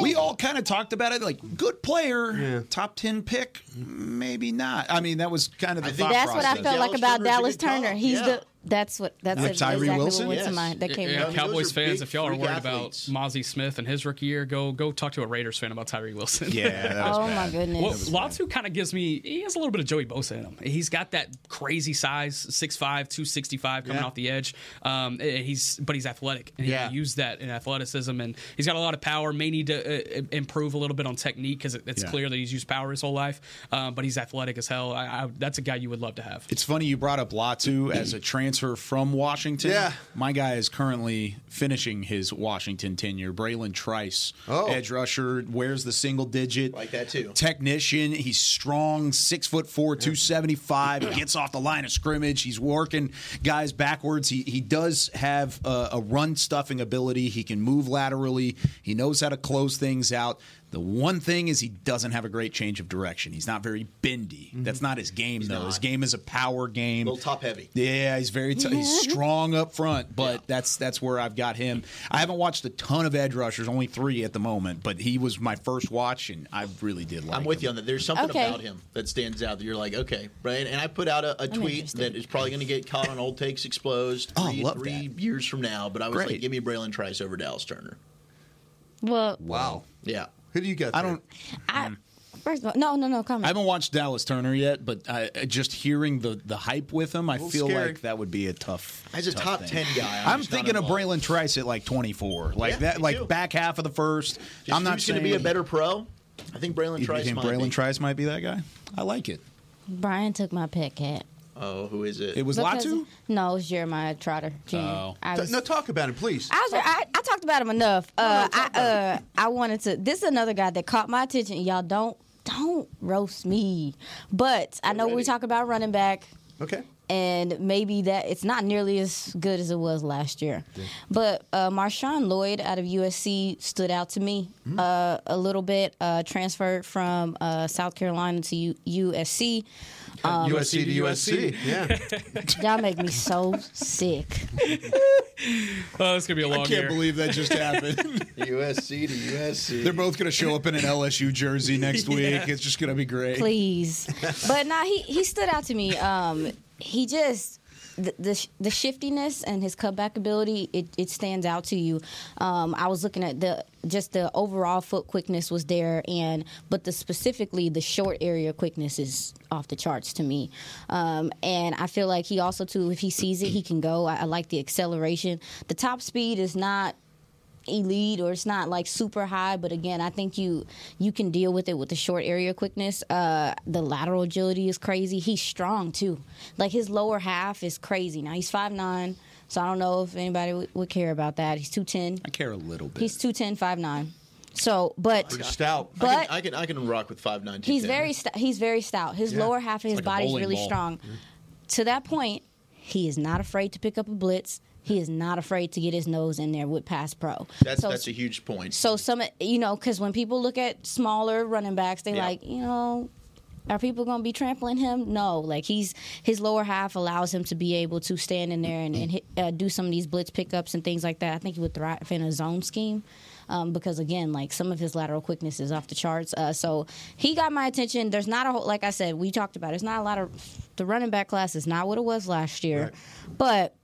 We all kind of talked about it, like good player, Yeah. top ten pick, maybe not. I mean, that was kind of the I thought "That's what I process. felt like about Turner's Dallas. Turner. He's Yeah. the That's what. That's Like Tyree exactly Wilson? what went to Yes. mind. That came. Yeah, to mind. Cowboys fans, big if y'all are worried athletes. about Mazi Smith and his rookie year, go go talk to a Raiders fan about Tyree Wilson. Yeah, that was Oh bad. my goodness. Well, Latu kind of gives me. He has a little bit of Joey Bosa in him. He's got that crazy size, 6'5", 265 coming Yeah. off the edge. Um, eh, he's but he's athletic, and Yeah. he can use that in athleticism, and he's got a lot of power. May need to uh, improve a little bit on technique because it, it's Yeah. clear that he's used power his whole life. Um, but he's athletic as hell. I, I, that's a guy you would love to have. It's funny you brought up Latu as a transfer from Washington. Yeah. My guy is currently finishing his Washington tenure. Bralen Trice, Oh. edge rusher, wears the single digit. Like that, too. Technician. He's strong, six foot four, two seventy five. Gets off the line of scrimmage. He's working guys backwards. He he does have a, a run stuffing ability. He can move laterally. He knows how to close things out. The one thing is he doesn't have a great change of direction. He's not very bendy. Mm-hmm. That's not his game though. His game is a power game. A little top heavy. Yeah, he's very t- he's strong up front, but that's that's where I've got him. I haven't watched a ton of edge rushers, only three at the moment, but he was my first watch, and I really did like. Him. I'm with him. you on that. There's something Okay. about him that stands out that you're like, okay, right? And I put out a, a tweet that is probably going to get caught on old takes exposed Oh, three, love three that. years from now. But I was Great. like, give me Bralen Trice over Dallas Turner. Well, Wow. Yeah. Who do you got? I there? don't. I, hmm. first of all, no, no, no. Come I haven't watched Dallas Turner yet, but I, just hearing the the hype with him, I feel scary. like that would be a tough. As a tough top thing. 10 guy, I'm I'm thinking of. Bralen Trice at like 24, like Yeah, that, like too. back half of the first. Just I'm not who's going to be a better pro. I think Bralen You Trice think might Bralen be. Trice might be that guy? I like it. Bryan took my pet cat. Oh, who is it? It was Because- Latu. No, it was Jeremiah Trotter. Jr. Oh. Was, no, talk about him, please. I, was, I, I talked about him enough. Uh, I uh, I wanted to. This is another guy that caught my attention. Y'all don't don't roast me, but I know we ready. talk about running back. Okay. and maybe that it's not nearly as good as it was last year. But uh, Marshawn Lloyd out of USC stood out to me uh, a little bit. Uh, transferred from uh, South Carolina to U- USC. Um, USC to USC. Yeah. y'all make me so sick. Oh, it's gonna be a long I can't year. believe that just happened. USC to USC. They're both going to show up in an LSU jersey next week. It's just going to be great. please. But nah, he he stood out to me. Um, he just. The, the shiftiness and his cutback ability it, it stands out to you. Um, I was looking at the just the overall foot quickness was there, and but the specifically the short area quickness is off the charts to me. Um, and I feel like he also too if he sees it he can go. I, I like the acceleration. The top speed is not elite or it's not like super high but again i think you you can deal with it with the short area quickness. Uh the lateral agility is crazy. He's strong too. Like his lower half is crazy. Now he's 5'9 so i don't know if anybody would, would care about that. He's 210 I care a little bit. he's 210 5'9 so but Pretty stout. I but can, I can I can rock with five nine. he's very st- he's very stout. His lower half of his like a body's really ball. strong. To that point he is not afraid to pick up a blitz he is not afraid to get his nose in there with pass pro That's So- that's a huge point. so some, you know, because when people look at smaller running backs, they Yeah. like, you know, are people going to be trampling him? No, like he's his lower half allows him to be able to stand in there and, and hit, uh, do some of these blitz pickups and things like that. I think he would thrive in a zone scheme. Um, because again, like some of his lateral quickness is off the charts. Uh, so he got my attention. There's not a whole, like I said, we talked about. It. It's not a lot of the running back class is not what it was last year, but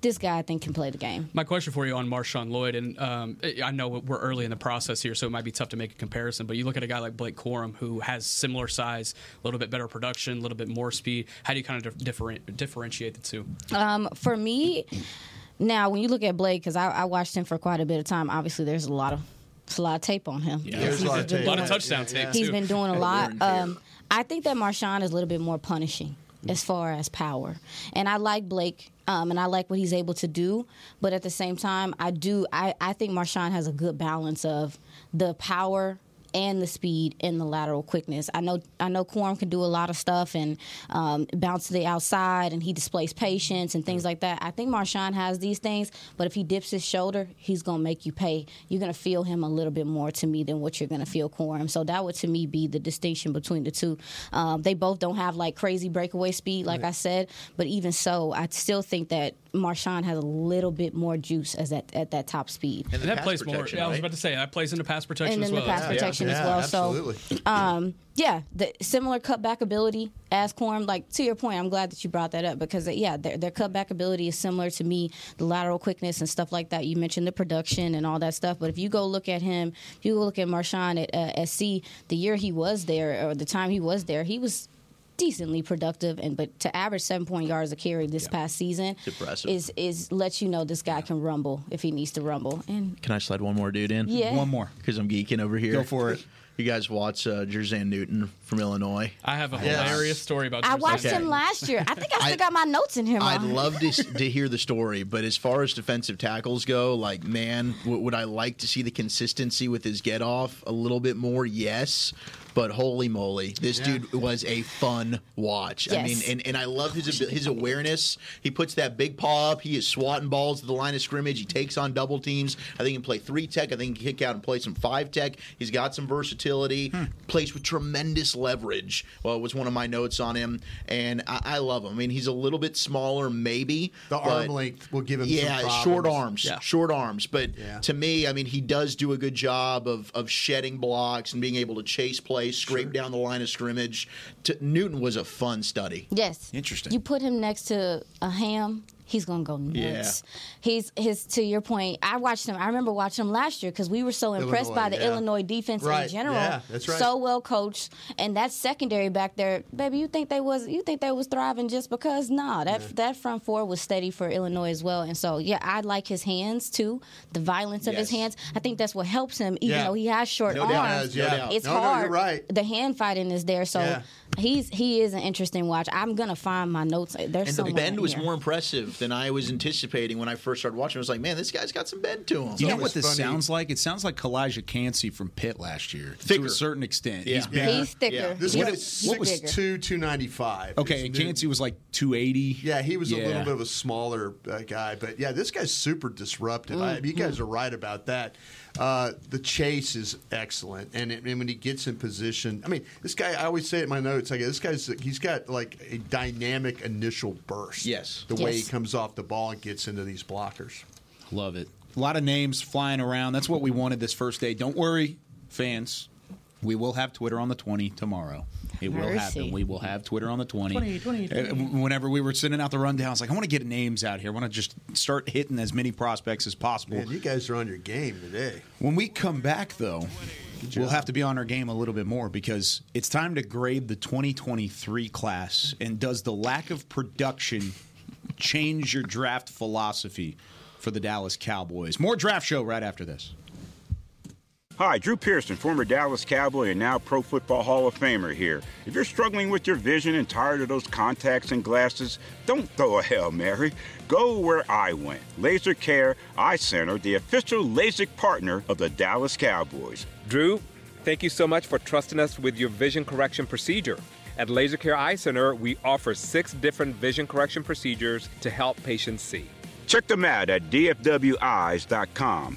this guy I think can play the game. My question for you on Marshawn Lloyd, and um, I know we're early in the process here, so it might be tough to make a comparison. But you look at a guy like Blake Corum, who has similar size, a little bit better production, a little bit more speed. How do you kind of different, differentiate the two? Um, for me, now when you look at Blake, because I, I watched him for quite a bit of time. Obviously, there's a lot of there's a lot of tape on him. There's He's a lot of been tape. A lot of doing- touchdown tape He's too. been doing a lot. Um, I think that Marshawn is a little bit more punishing as far as power, and I like Blake. Um, and I like what he's able to do, but at the same time, I do. I, I think Marshawn has a good balance of the power and the speed and the lateral quickness. I know I know Corum can do a lot of stuff and um, bounce to the outside, and he displays patience and things like that. I think Marshawn has these things, but if he dips his shoulder, he's gonna make you pay. You're gonna feel him a little bit more to me than what you're gonna feel Corum. So that would to me be the distinction between the two. Um, they both don't have like crazy breakaway speed, like I said, but even so, I still think that Marshawn has a little bit more juice as that at that top speed. And the that plays more. protection, Yeah, I was about to say that plays into pass protection and as well. the pass Yeah. protection as Yeah, well. absolutely. So, um, yeah, the similar cutback ability as Corum. Like to your point, I'm glad that you brought that up because uh, yeah, their, their cutback ability is similar to me. The lateral quickness and stuff like that. You mentioned the production and all that stuff, but if you go look at him, if you go look at Marshawn at uh, SC, the year he was there or the time he was there, he was decently productive and but to average seven point yards a carry this past season is is lets you know this guy can rumble if he needs to rumble and Can I slide one more dude in? Yeah. One more. Because I'm geeking over here. Go for it. You guys watch uh, Jer'Zhan Newton from Illinois? I have a Yes. hilarious story about. I watched Okay. him last year. I think I still I- got my notes in here. I'd Mom. love to, to hear the story, but as far as defensive tackles go, like, man, w- would I like to see the consistency with his get off a little bit more? Yes. But holy moly, this dude was a fun watch. I mean, and, and I love his his awareness. He puts that big paw up. He is swatting balls to the line of scrimmage. He takes on double teams. I think he can play three tech. I think he can kick out and play some five tech. He's got some versatility. Hmm. Plays with tremendous leverage. Well, it was one of my notes on him, and I, I love him. I mean, he's a little bit smaller, maybe. The arm length will give him yeah, problems. short arms, Yeah. short arms. But Yeah. to me, I mean, he does do a good job of of shedding blocks and being able to chase plays, scrape down the line of scrimmage. To, Newton was a fun study. Yes. Interesting. You put him next to a ham, he's gonna go nuts. Yeah. He's his to your point. I watched him. I remember watching him last year because we were so impressed Illinois, by the yeah. Illinois defense Right, in general. yeah, that's right. So well coached, and that secondary back there, baby. You think they was you think they was thriving just because? Nah, that that front four was steady for Illinois as well. And so yeah, I like his hands too. The violence of his hands. I think that's what helps him, even Yeah. though he has short No doubt, arms. no doubt. It's No, no, you're hard. right. The hand fighting is there, so. Yeah. He's he is an interesting watch. I'm gonna find my notes. There's And so the bend was here. more impressive than I was anticipating when I first started watching. I was like, man, this guy's got some bend to him. You know what this funny. sounds like? It sounds like Calijah Kancey from Pitt last year, to a certain extent. Yeah. He's bigger. Yeah. He's thicker. Yeah. This He's, guy he's was bigger. two two ninety five. Okay, and Kancey was like 280. Yeah, he was a little bit of a smaller uh, guy, but yeah, this guy's super disruptive. I, you guys are right about that. Uh, the chase is excellent, and, it, and when he gets in position, I mean, this guy. I always say it in my notes. Like this guy's, he's got like a dynamic initial burst. Yes. the way he comes off the ball and gets into these blockers. Love it. A lot of names flying around. That's what we wanted this first day. Don't worry, fans. We will have Twitter on the 20 tomorrow. It will happen. We will have Twitter on the 20. Uh, Whenever we were sending out the rundown, I was like, I want to get names out here. I want to just start hitting as many prospects as possible. Man, you guys are on your game today. When we come back, though, we'll have to be on our game a little bit more because it's time to grade the 2023 class. And does the lack of production change your draft philosophy for the Dallas Cowboys? More draft show right after this. Hi, Drew Pearson, former Dallas Cowboy and now Pro Football Hall of Famer here. If you're struggling with your vision and tired of those contacts and glasses, don't throw a Hail Mary. Go where I went. Laser Care Eye Center, the official LASIK partner of the Dallas Cowboys. Drew, thank you so much for trusting us with your vision correction procedure. At Laser Care Eye Center, we offer six different vision correction procedures to help patients see. Check them out at dfweyes.com.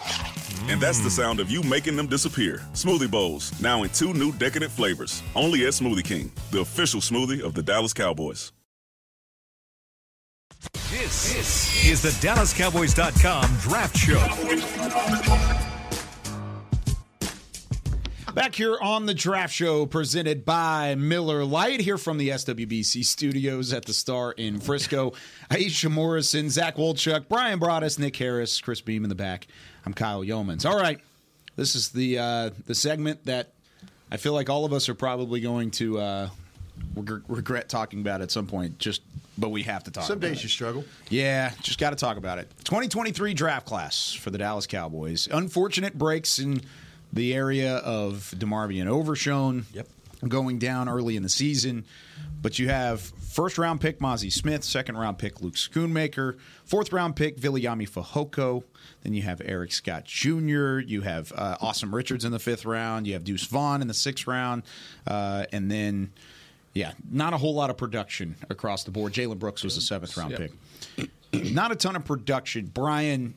And that's the sound of you making them disappear. Smoothie Bowls, now in two new decadent flavors. Only at Smoothie King, the official smoothie of the Dallas Cowboys. This, this is the DallasCowboys.com Draft Show. Back here on the draft show presented by Miller Lite here from the SWBC studios at the Star in Frisco. Iisha Morrison, Zach Wolchuk, Bryan Broaddus, Nick Harris, Chris Beam in the back. I'm Kyle Youmans. All right. This is the uh, the segment that I feel like all of us are probably going to uh, reg- regret talking about at some point. Just, but we have to talk. Some days it. you struggle. Yeah, just got to talk about it. 2023 draft class for the Dallas Cowboys. Unfortunate breaks in the area of DeMarvion Overshown. Yep. Going down early in the season. But you have first round pick Mazi Smith, second round pick Luke Schoonmaker, fourth round pick Viliami Fehoko. Then you have Eric Scott Jr. You have uh, Asim Richards in the fifth round. You have Deuce Vaughn in the sixth round. Uh, and then, yeah, not a whole lot of production across the board. Jalen Brooks was the seventh round Yep. pick not a ton of production. Bryan,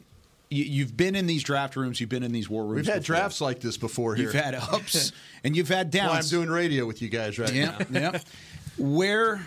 you, you've been in these draft rooms, you've been in these war rooms. We've had before. drafts like this before here. You've had ups and you've had downs. Well, I'm doing radio with you guys right yeah, now. yeah. Where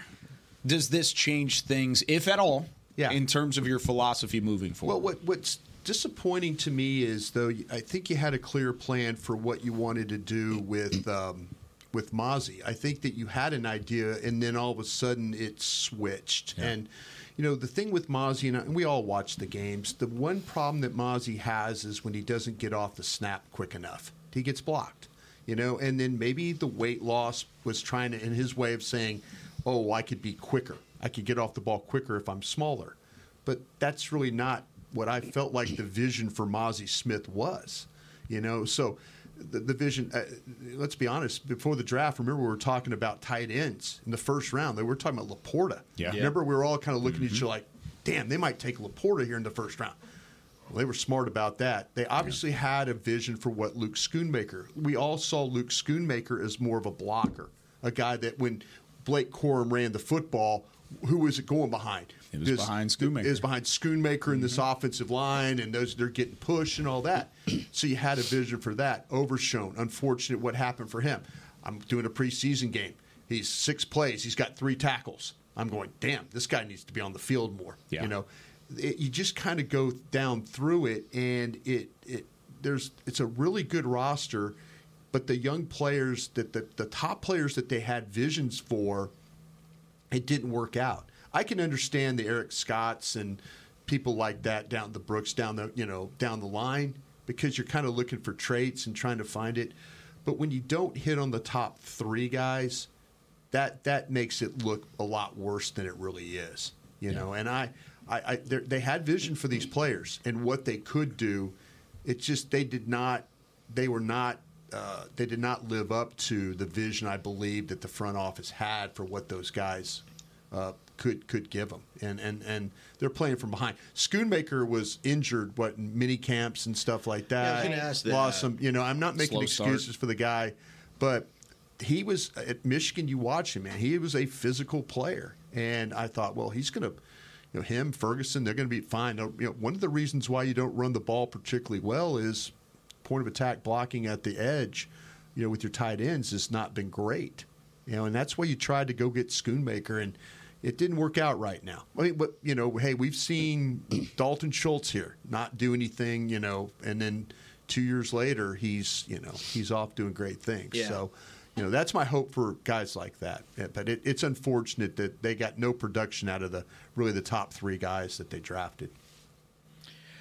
does this change things, if at all, Yeah. in terms of your philosophy moving forward? Well, what, what's disappointing to me is though I think you had a clear plan for what you wanted to do with um, with Mazi. I think that you had an idea, and then all of a sudden it switched. And you know the thing with Mazi, and we all watch the games. The one problem that Mazi has is when he doesn't get off the snap quick enough. He gets blocked. You know, and then maybe the weight loss was trying to, in his way of saying, "Oh, I could be quicker. I could get off the ball quicker if I'm smaller." but that's really not what I felt like the vision for Mazi Smith was. You know, so the, the vision. Uh, let's be honest. Before the draft, remember we were talking about tight ends in the first round. They were talking about LaPorta. Yeah. Remember we were all kind of looking at each other like, "Damn, they might take LaPorta here in the first round." Well, they were smart about that. They obviously had a vision for what Luke Schoonmaker. We all saw Luke Schoonmaker as more of a blocker, a guy that when Blake Corum ran the football, who was it going behind? It was behind Schoonmaker. It was behind Schoonmaker in this Mm-hmm. offensive line, and those they're getting pushed and all that. so you had a vision for that. Overshown. Unfortunate what happened for him. I'm doing a preseason game. He's six plays. He's got three tackles. I'm going, damn, this guy needs to be on the field more. Yeah. You know, it, you just kind of go down through it, and it it there's it's a really good roster, but the young players that the, the top players that they had visions for, it didn't work out. I can understand the Eric Scotts and people like that down the Brooks down the you know down the line because you're kind of looking for traits and trying to find it. But when you don't hit on the top three guys, that that makes it look a lot worse than it really is. You know, and I, I, I they had vision for these players and what they could do. It's just they did not, they were not, uh, they did not live up to the vision I believe that the front office had for what those guys uh, could could give them. And and and they're playing from behind. Schoonmaker was injured, what in mini camps and stuff like that. ask Lost that. some. You know, I'm not making Slow start. excuses for the guy, but he was at Michigan. You watch him, man. He was a physical player, and I thought, well, he's going to, you know, him Ferguson, they're going to be fine. You know, one of the reasons why you don't run the ball particularly well is point of attack blocking at the edge. You know, with your tight ends has not been great. You know, and that's why you tried to go get Schoonmaker, and it didn't work out right now. I mean, but you know, hey, we've seen Dalton Schultz here not do anything, you know, and then two years later, he's you know he's off doing great things. Yeah. So, you know, that's my hope for guys like that. But it, it's unfortunate that they got no production out of the really the top three guys that they drafted.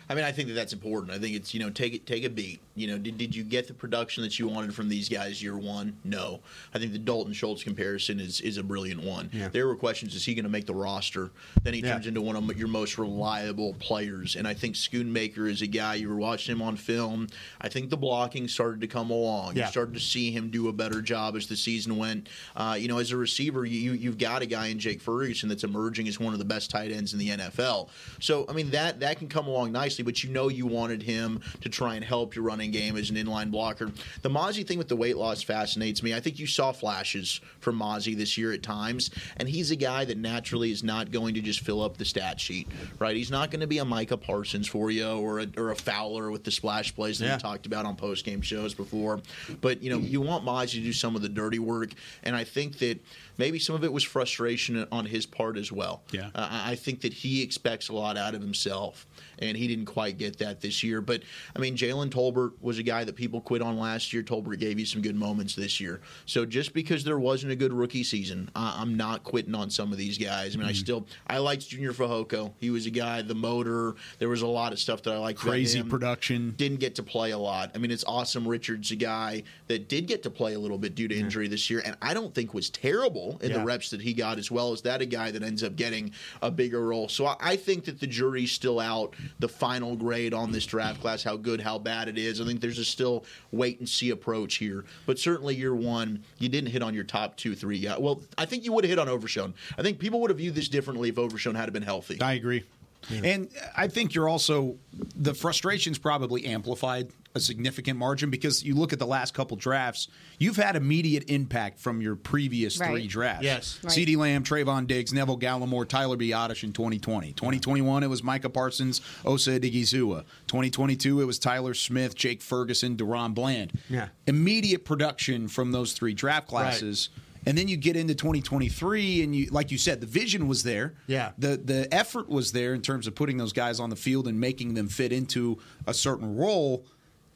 I mean, I think that that's important. I think it's you know take it take a beat. You know, did, did you get the production that you wanted from these guys year one? No. I think the Dalton Schultz comparison is is a brilliant one. Yeah. There were questions: Is he going to make the roster? Then he Yeah. turns into one of your most reliable players. And I think Schoonmaker is a guy you were watching him on film. I think the blocking started to come along. Yeah. You started to see him do a better job as the season went. Uh, you know, as a receiver, you you've got a guy in Jake Ferguson that's emerging as one of the best tight ends in the NFL. So I mean that that can come along nicely. But you know you wanted him to try and help your running game as an inline blocker. The Mazi thing with the weight loss fascinates me. I think you saw flashes from Mazi this year at times, and he's a guy that naturally is not going to just fill up the stat sheet, right? He's not going to be a Micah Parsons for you or a, or a Fowler with the splash plays that Yeah. we talked about on post game shows before. But you know, you want Mozzie to do some of the dirty work, and I think that maybe some of it was frustration on his part as well. Yeah. Uh, I think that he expects a lot out of himself, and he didn't quite get that this year. But I mean, Jalen Tolbert was a guy that people quit on last year. Tolbert gave you some good moments this year. So just because there wasn't a good rookie season, I, I'm not quitting on some of these guys. I mean, I Mm-hmm. still I liked Junior Fehoko. He was a guy, the motor. There was a lot of stuff that I liked. Crazy production. Didn't get to play a lot. I mean, it's Asim. Richards a guy that did get to play a little bit due to injury this year, and I don't think was terrible in Yeah. the reps that he got as well as that a guy that ends up getting a bigger role. So I, I think that the jury's still out the final grade on this draft class, how good, how bad it is. I think there's a still wait and see approach here. But certainly year one, you didn't hit on your top two, three. Well, I think you would have hit on Overshown. I think people would have viewed this differently if Overshown had been healthy. I agree. And I think you're also the frustration's probably amplified a significant margin because you look at the last couple drafts, you've had immediate impact from your previous Right. three drafts. Yes. Right. CeeDee Lamb, Trevon Diggs, Neville Gallimore, Tyler Biadasz in 2020. 2021 it was Micah Parsons, Osa Odighizuwa. 2022 it was Tyler Smith, Jake Ferguson, DaRon Bland. Yeah. Immediate production from those three draft classes. And then you get into 2023, and you, like you said, the vision was there. Yeah. The the effort was there in terms of putting those guys on the field and making them fit into a certain role.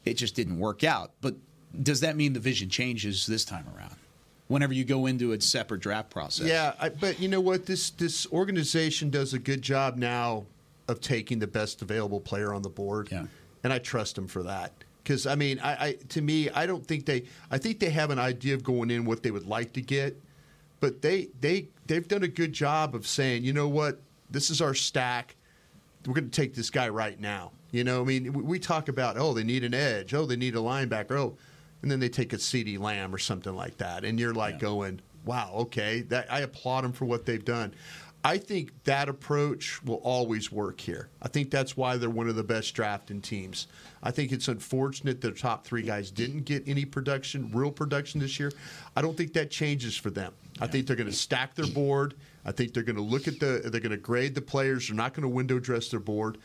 It just didn't work out. But does that mean the vision changes this time around? Whenever you go into a separate draft process. Yeah, I, but you know what? This this organization does a good job now of taking the best available player on the board. Yeah. and I trust them for that. Because I mean, I, I to me, I don't think they. I think they have an idea of going in what they would like to get, but they they they've done a good job of saying, you know what, this is our stack. We're going to take this guy right now. You know, I mean, we, we talk about oh, they need an edge, oh, they need a linebacker, oh, and then they take a CeeDee Lamb or something like that, and you're like going, wow, okay, that I applaud them for what they've done. I think that approach will always work here. I think that's why they're one of the best drafting teams. I think it's unfortunate the top three guys didn't get any production, real production this year. I don't think that changes for them. I think they're going to stack their board. I think they're going to look at the, they're going to grade the players. They're not going to window dress their board,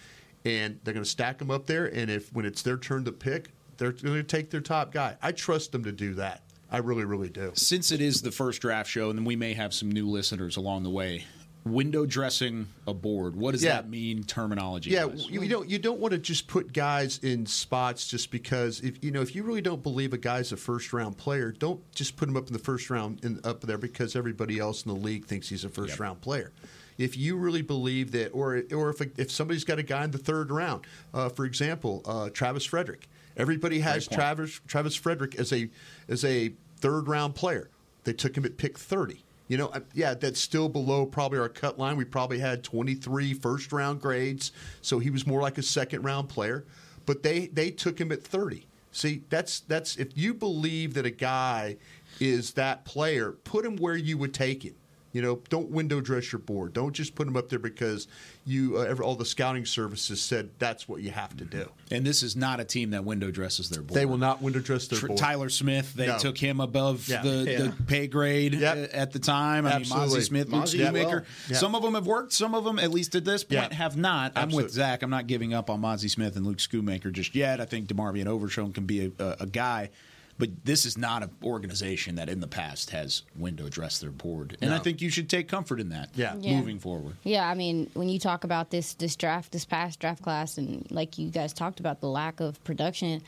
and they're going to stack them up there. And if when it's their turn to pick, they're going to take their top guy. I trust them to do that. I really, really do. Since it is the first draft show, and then we may have some new listeners along the way. Window dressing a board. What does Yeah. that mean terminology? Yeah, you, you don't you don't want to just put guys in spots just because if you know if you really don't believe a guy's a first round player, don't just put him up in the first round in, up there because everybody else in the league thinks he's a first round player. If you really believe that, or or if if somebody's got a guy in the third round, uh, for example, uh, Travis Frederick, everybody has. Travis Travis Frederick as a as a third round player. They took him at pick thirty. You know, yeah, that's still below probably our cut line. We probably had 23 first round grades, so he was more like a second round player. But they they took him at 30. See, that's that's if you believe that a guy is that player, put him where you would take him. You know, don't window dress your board. Don't just put them up there because you uh, every, all the scouting services said that's what you have to do. And this is not a team that window dresses their board. They will not window dress their Tr- board. Tyler Smith, they No. took him above Yeah. the, Yeah. the pay grade Yep. uh, at the time. I Absolutely. mean, Mazi Smith, Luke Mazi, Schoonmaker. well. Yeah. Some of them have worked. Some of them, at least at this point, Yeah. have not. I'm with Zach. I'm not giving up on Mazi Smith and Luke Schoonmaker just yet. I think DeMarvion Overshown can be a, a, a guy. But this is not an organization that in the past has window dressed their board. And I think you should take comfort in that Yeah. Yeah. moving forward. Yeah, I mean, when you talk about this this draft, this past draft class, and like you guys talked about the lack of production,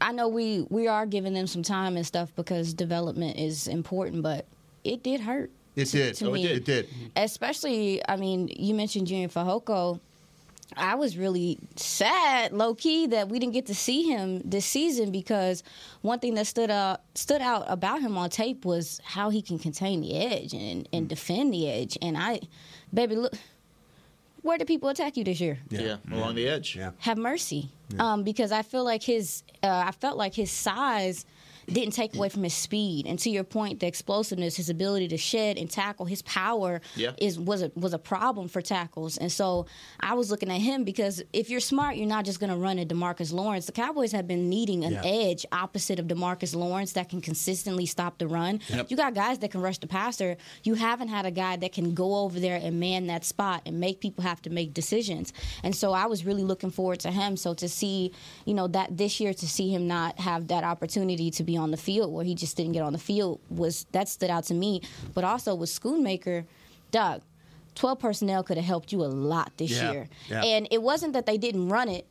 I know we we are giving them some time and stuff because development is important, but it did hurt. It to- did. to Oh, it me. did. It did. Especially, I mean, you mentioned Junior Fehoko. I was really sad, low key, that we didn't get to see him this season because one thing that stood out stood out about him on tape was how he can contain the edge and, and defend the edge. And I, baby, look, where did people attack you this year? Yeah, along the edge. Yeah. Have mercy, um, because I feel like his, uh, I felt like his size didn't take away from his speed. And to your point, the explosiveness, his ability to shed and tackle, his power Yeah. is was a was a problem for tackles. And so I was looking at him because if you're smart, you're not just going to run at DeMarcus Lawrence. The Cowboys have been needing an Yeah. edge opposite of DeMarcus Lawrence that can consistently stop the run. Yep. You got guys that can rush the passer. You haven't had a guy that can go over there and man that spot and make people have to make decisions. And so I was really looking forward to him. So to see, you know, that this year to see him not have that opportunity to be on the field where he just didn't get on the field was that stood out to me. But also with Schoonmaker, Doug, 12 personnel could have helped you a lot this Yeah. year. Yeah. And it wasn't that they didn't run it.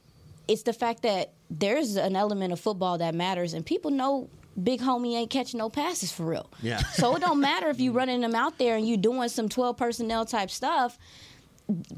It's the fact that there's an element of football that matters and people know big homie ain't catching no passes for real. Yeah. So it don't matter if you running them out there and you doing some 12 personnel type stuff.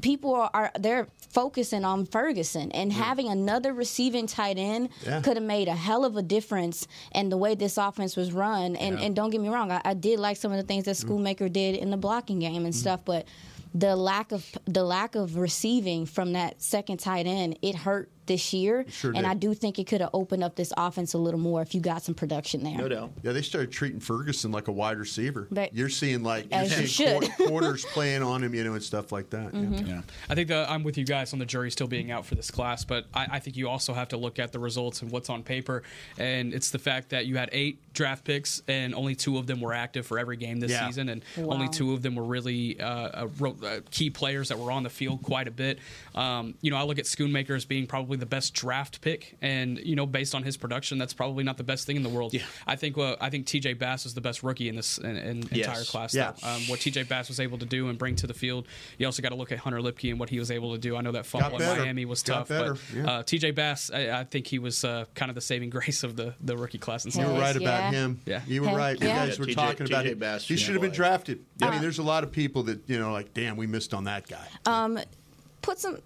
People are, are they're focusing on Ferguson and having another receiving tight end Yeah. could have made a hell of a difference in the way this offense was run. And Yeah. and don't get me wrong, I, I did like some of the things that mm-hmm. Schoonmaker did in the blocking game and mm-hmm. stuff, but the lack of the lack of receiving from that second tight end it hurt this year, Sure and did. I do think it could have opened up this offense a little more if you got some production there. No doubt. Yeah, they started treating Ferguson like a wide receiver. But- you're seeing like you're you seeing should. cor- corners playing on him, you know, and stuff like that. Yeah. Mm-hmm. Yeah. I think that I'm with you guys on the jury still being out for this class, but I, I think you also have to look at the results and what's on paper. And it's the fact that you had eight draft picks and only two of them were active for every game this Yeah. season, and Wow. only two of them were really uh, uh, uh, key players that were on the field quite a bit. Um, you know, I look at Schoonmaker as being probably the best draft pick, and you know, based on his production, that's probably not the best thing in the world. I think uh, I think T.J. Bass is the best rookie in this in, in Yes. entire class. Yeah. Um, what T.J. Bass was able to do and bring to the field. You also got to look at Hunter Luepke and what he was able to do. I know that fumble in. Miami was Got tough, better, but yeah. uh, T.J. Bass, I, I think he was uh, kind of the saving grace of the, the rookie class. In You were right ways. about him. Yeah, you were Heck right. You yeah. guys were TJ talking about TJ it. Bass He should should have been play. drafted. I mean, there's a lot of people that you know, like, damn, we missed on that guy. Um, put some.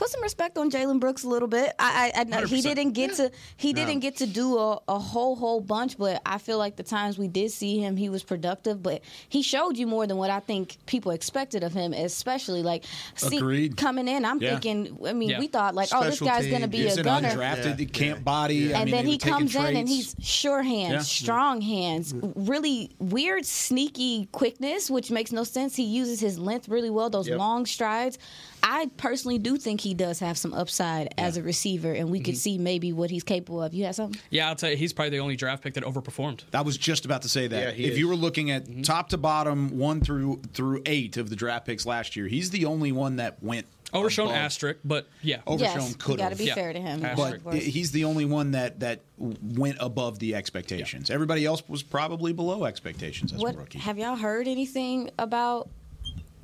Put some respect on Jalen Brooks a little bit. I, I, I know he didn't get to he No. didn't get to do a, a whole whole bunch, but I feel like the times we did see him, he was productive. But he showed you more than what I think people expected of him, especially like see, coming in. I'm Yeah. thinking. I mean, Yeah. we thought like, oh, this Special guy's going to be He's a an gunner. undrafted, Yeah. can't body. I and mean, then he were taking comes in and he's sure hands, Yeah. strong hands, really weird, sneaky quickness, which makes no sense. He uses his length really well, those Yep. long strides. I personally do think he does have some upside as a receiver, and we could mm-hmm. see maybe what he's capable of. You have something? yeah. I'll tell you, he's probably the only draft pick that overperformed. I was just about to say that. Yeah, if is. you were looking at mm-hmm. top to bottom, one through through eight of the draft picks last year, he's the only one that went Overshown above. asterisk, but yeah. Overshown yes, could got to be Yeah. fair to him. Asterisk. but he's the only one that that went above the expectations. Everybody else was probably below expectations as what a rookie. have y'all heard anything about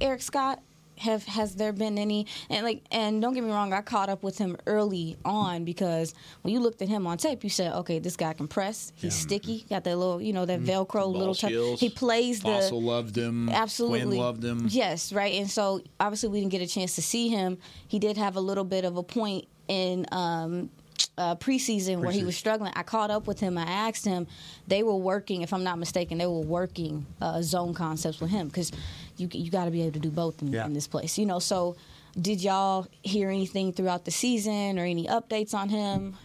Eric Scott? Have has there been any and like and don't get me wrong, I caught up with him early on because when you looked at him on tape, you said, okay, this guy can press. He's sticky, got that little you know that Velcro little. touch. He plays the Fossil loved him. Absolutely. Quinn loved him. Yes, right. And so obviously we didn't get a chance to see him. He did have a little bit of a point in um, uh, preseason where he was struggling. I caught up with him. I asked him. They were working, if I'm not mistaken, they were working uh, zone concepts with him because you you got to be able to do both in, Yeah. in this place, you know. So did y'all hear anything throughout the season or any updates on him?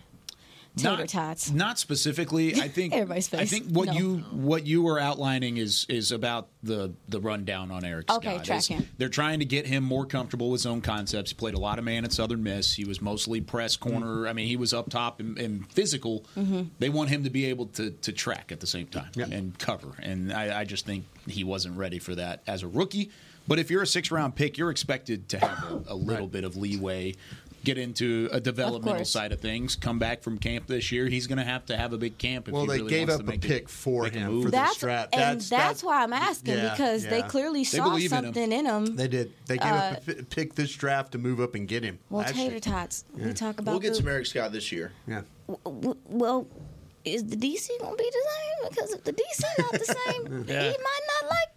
Tater not, tots. Not specifically. I think Everybody's I face. think what No. you what you were outlining is is about the the rundown on Eric Okay, Scott. track Is him. They're trying to get him more comfortable with zone concepts. He played a lot of man at Southern Miss. He was mostly press corner. I mean, he was up top and, and physical. Mm-hmm. They want him to be able to to track at the same time and cover. And I, I just think he wasn't ready for that as a rookie. But if you're a six round pick, you're expected to have a, a little bit of leeway. Get into a developmental course. side of things. Come back from camp this year. He's going to have to have a big camp. If Well, he they really gave wants up to a make pick for a him move. for the That's strap. and That's- that's, why I'm asking Yeah, because they yeah. clearly They saw believe in him. something in him. They did. They gave Uh, up a pick this draft to move up and get him. Well, last tater year. tots. We talk about We'll get the- some Eric Scott this year. Yeah. well, is the DC gonna be the same? Because if the DC not the same, Yeah. he might not like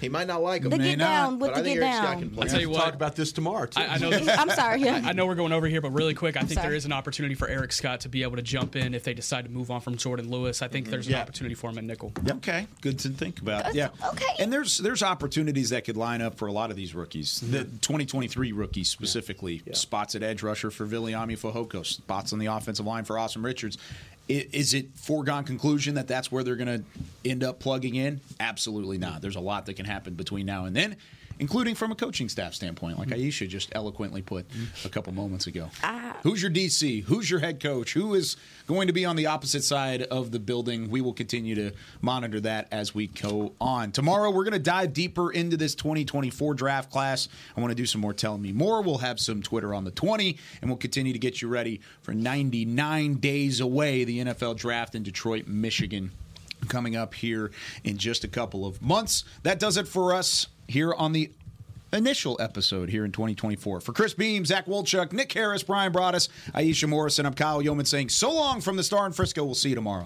He might not like him. the get down with the think get Eric Scott down. I'll tell you We'll talk about this tomorrow. Too. I, I know. I'm sorry. Yeah. I know we're going over here, but really quick, I think sorry. there is an opportunity for Eric Scott to be able to jump in if they decide to move on from Jourdan Lewis. I think there's an Yeah. opportunity for him at nickel. Okay, good to think about. Yeah, okay. And there's there's opportunities that could line up for a lot of these rookies. The Mm-hmm. 2023 rookies specifically, spots at edge rusher for Viliami Fehoko, spots on the offensive line for Asim Richards. Is it foregone conclusion that that's where they're going to end up plugging in? Absolutely not. There's a lot that can happen between now and then, including from a coaching staff standpoint, like Iisha just eloquently put a couple moments ago. Ah. Who's your DC? Who's your head coach? Who is going to be on the opposite side of the building? We will continue to monitor that as we go on. Tomorrow, we're going to dive deeper into this 2024 draft class. I want to do some more telling me more. We'll have some Twitter on the 20, and we'll continue to get you ready for 99 days away, the NFL draft in Detroit, Michigan coming up here in just a couple of months. That does it for us here on the initial episode here in 2024. For Chris Beam, Zach Wolchuk, Nick Harris, Bryan Broaddus, Iisha Morrison, I'm Kyle Youmans saying so long from the Star in Frisco. We'll see you tomorrow.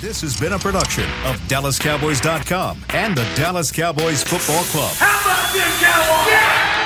This has been a production of DallasCowboys.com and the Dallas Cowboys Football Club. How about this, Cowboys?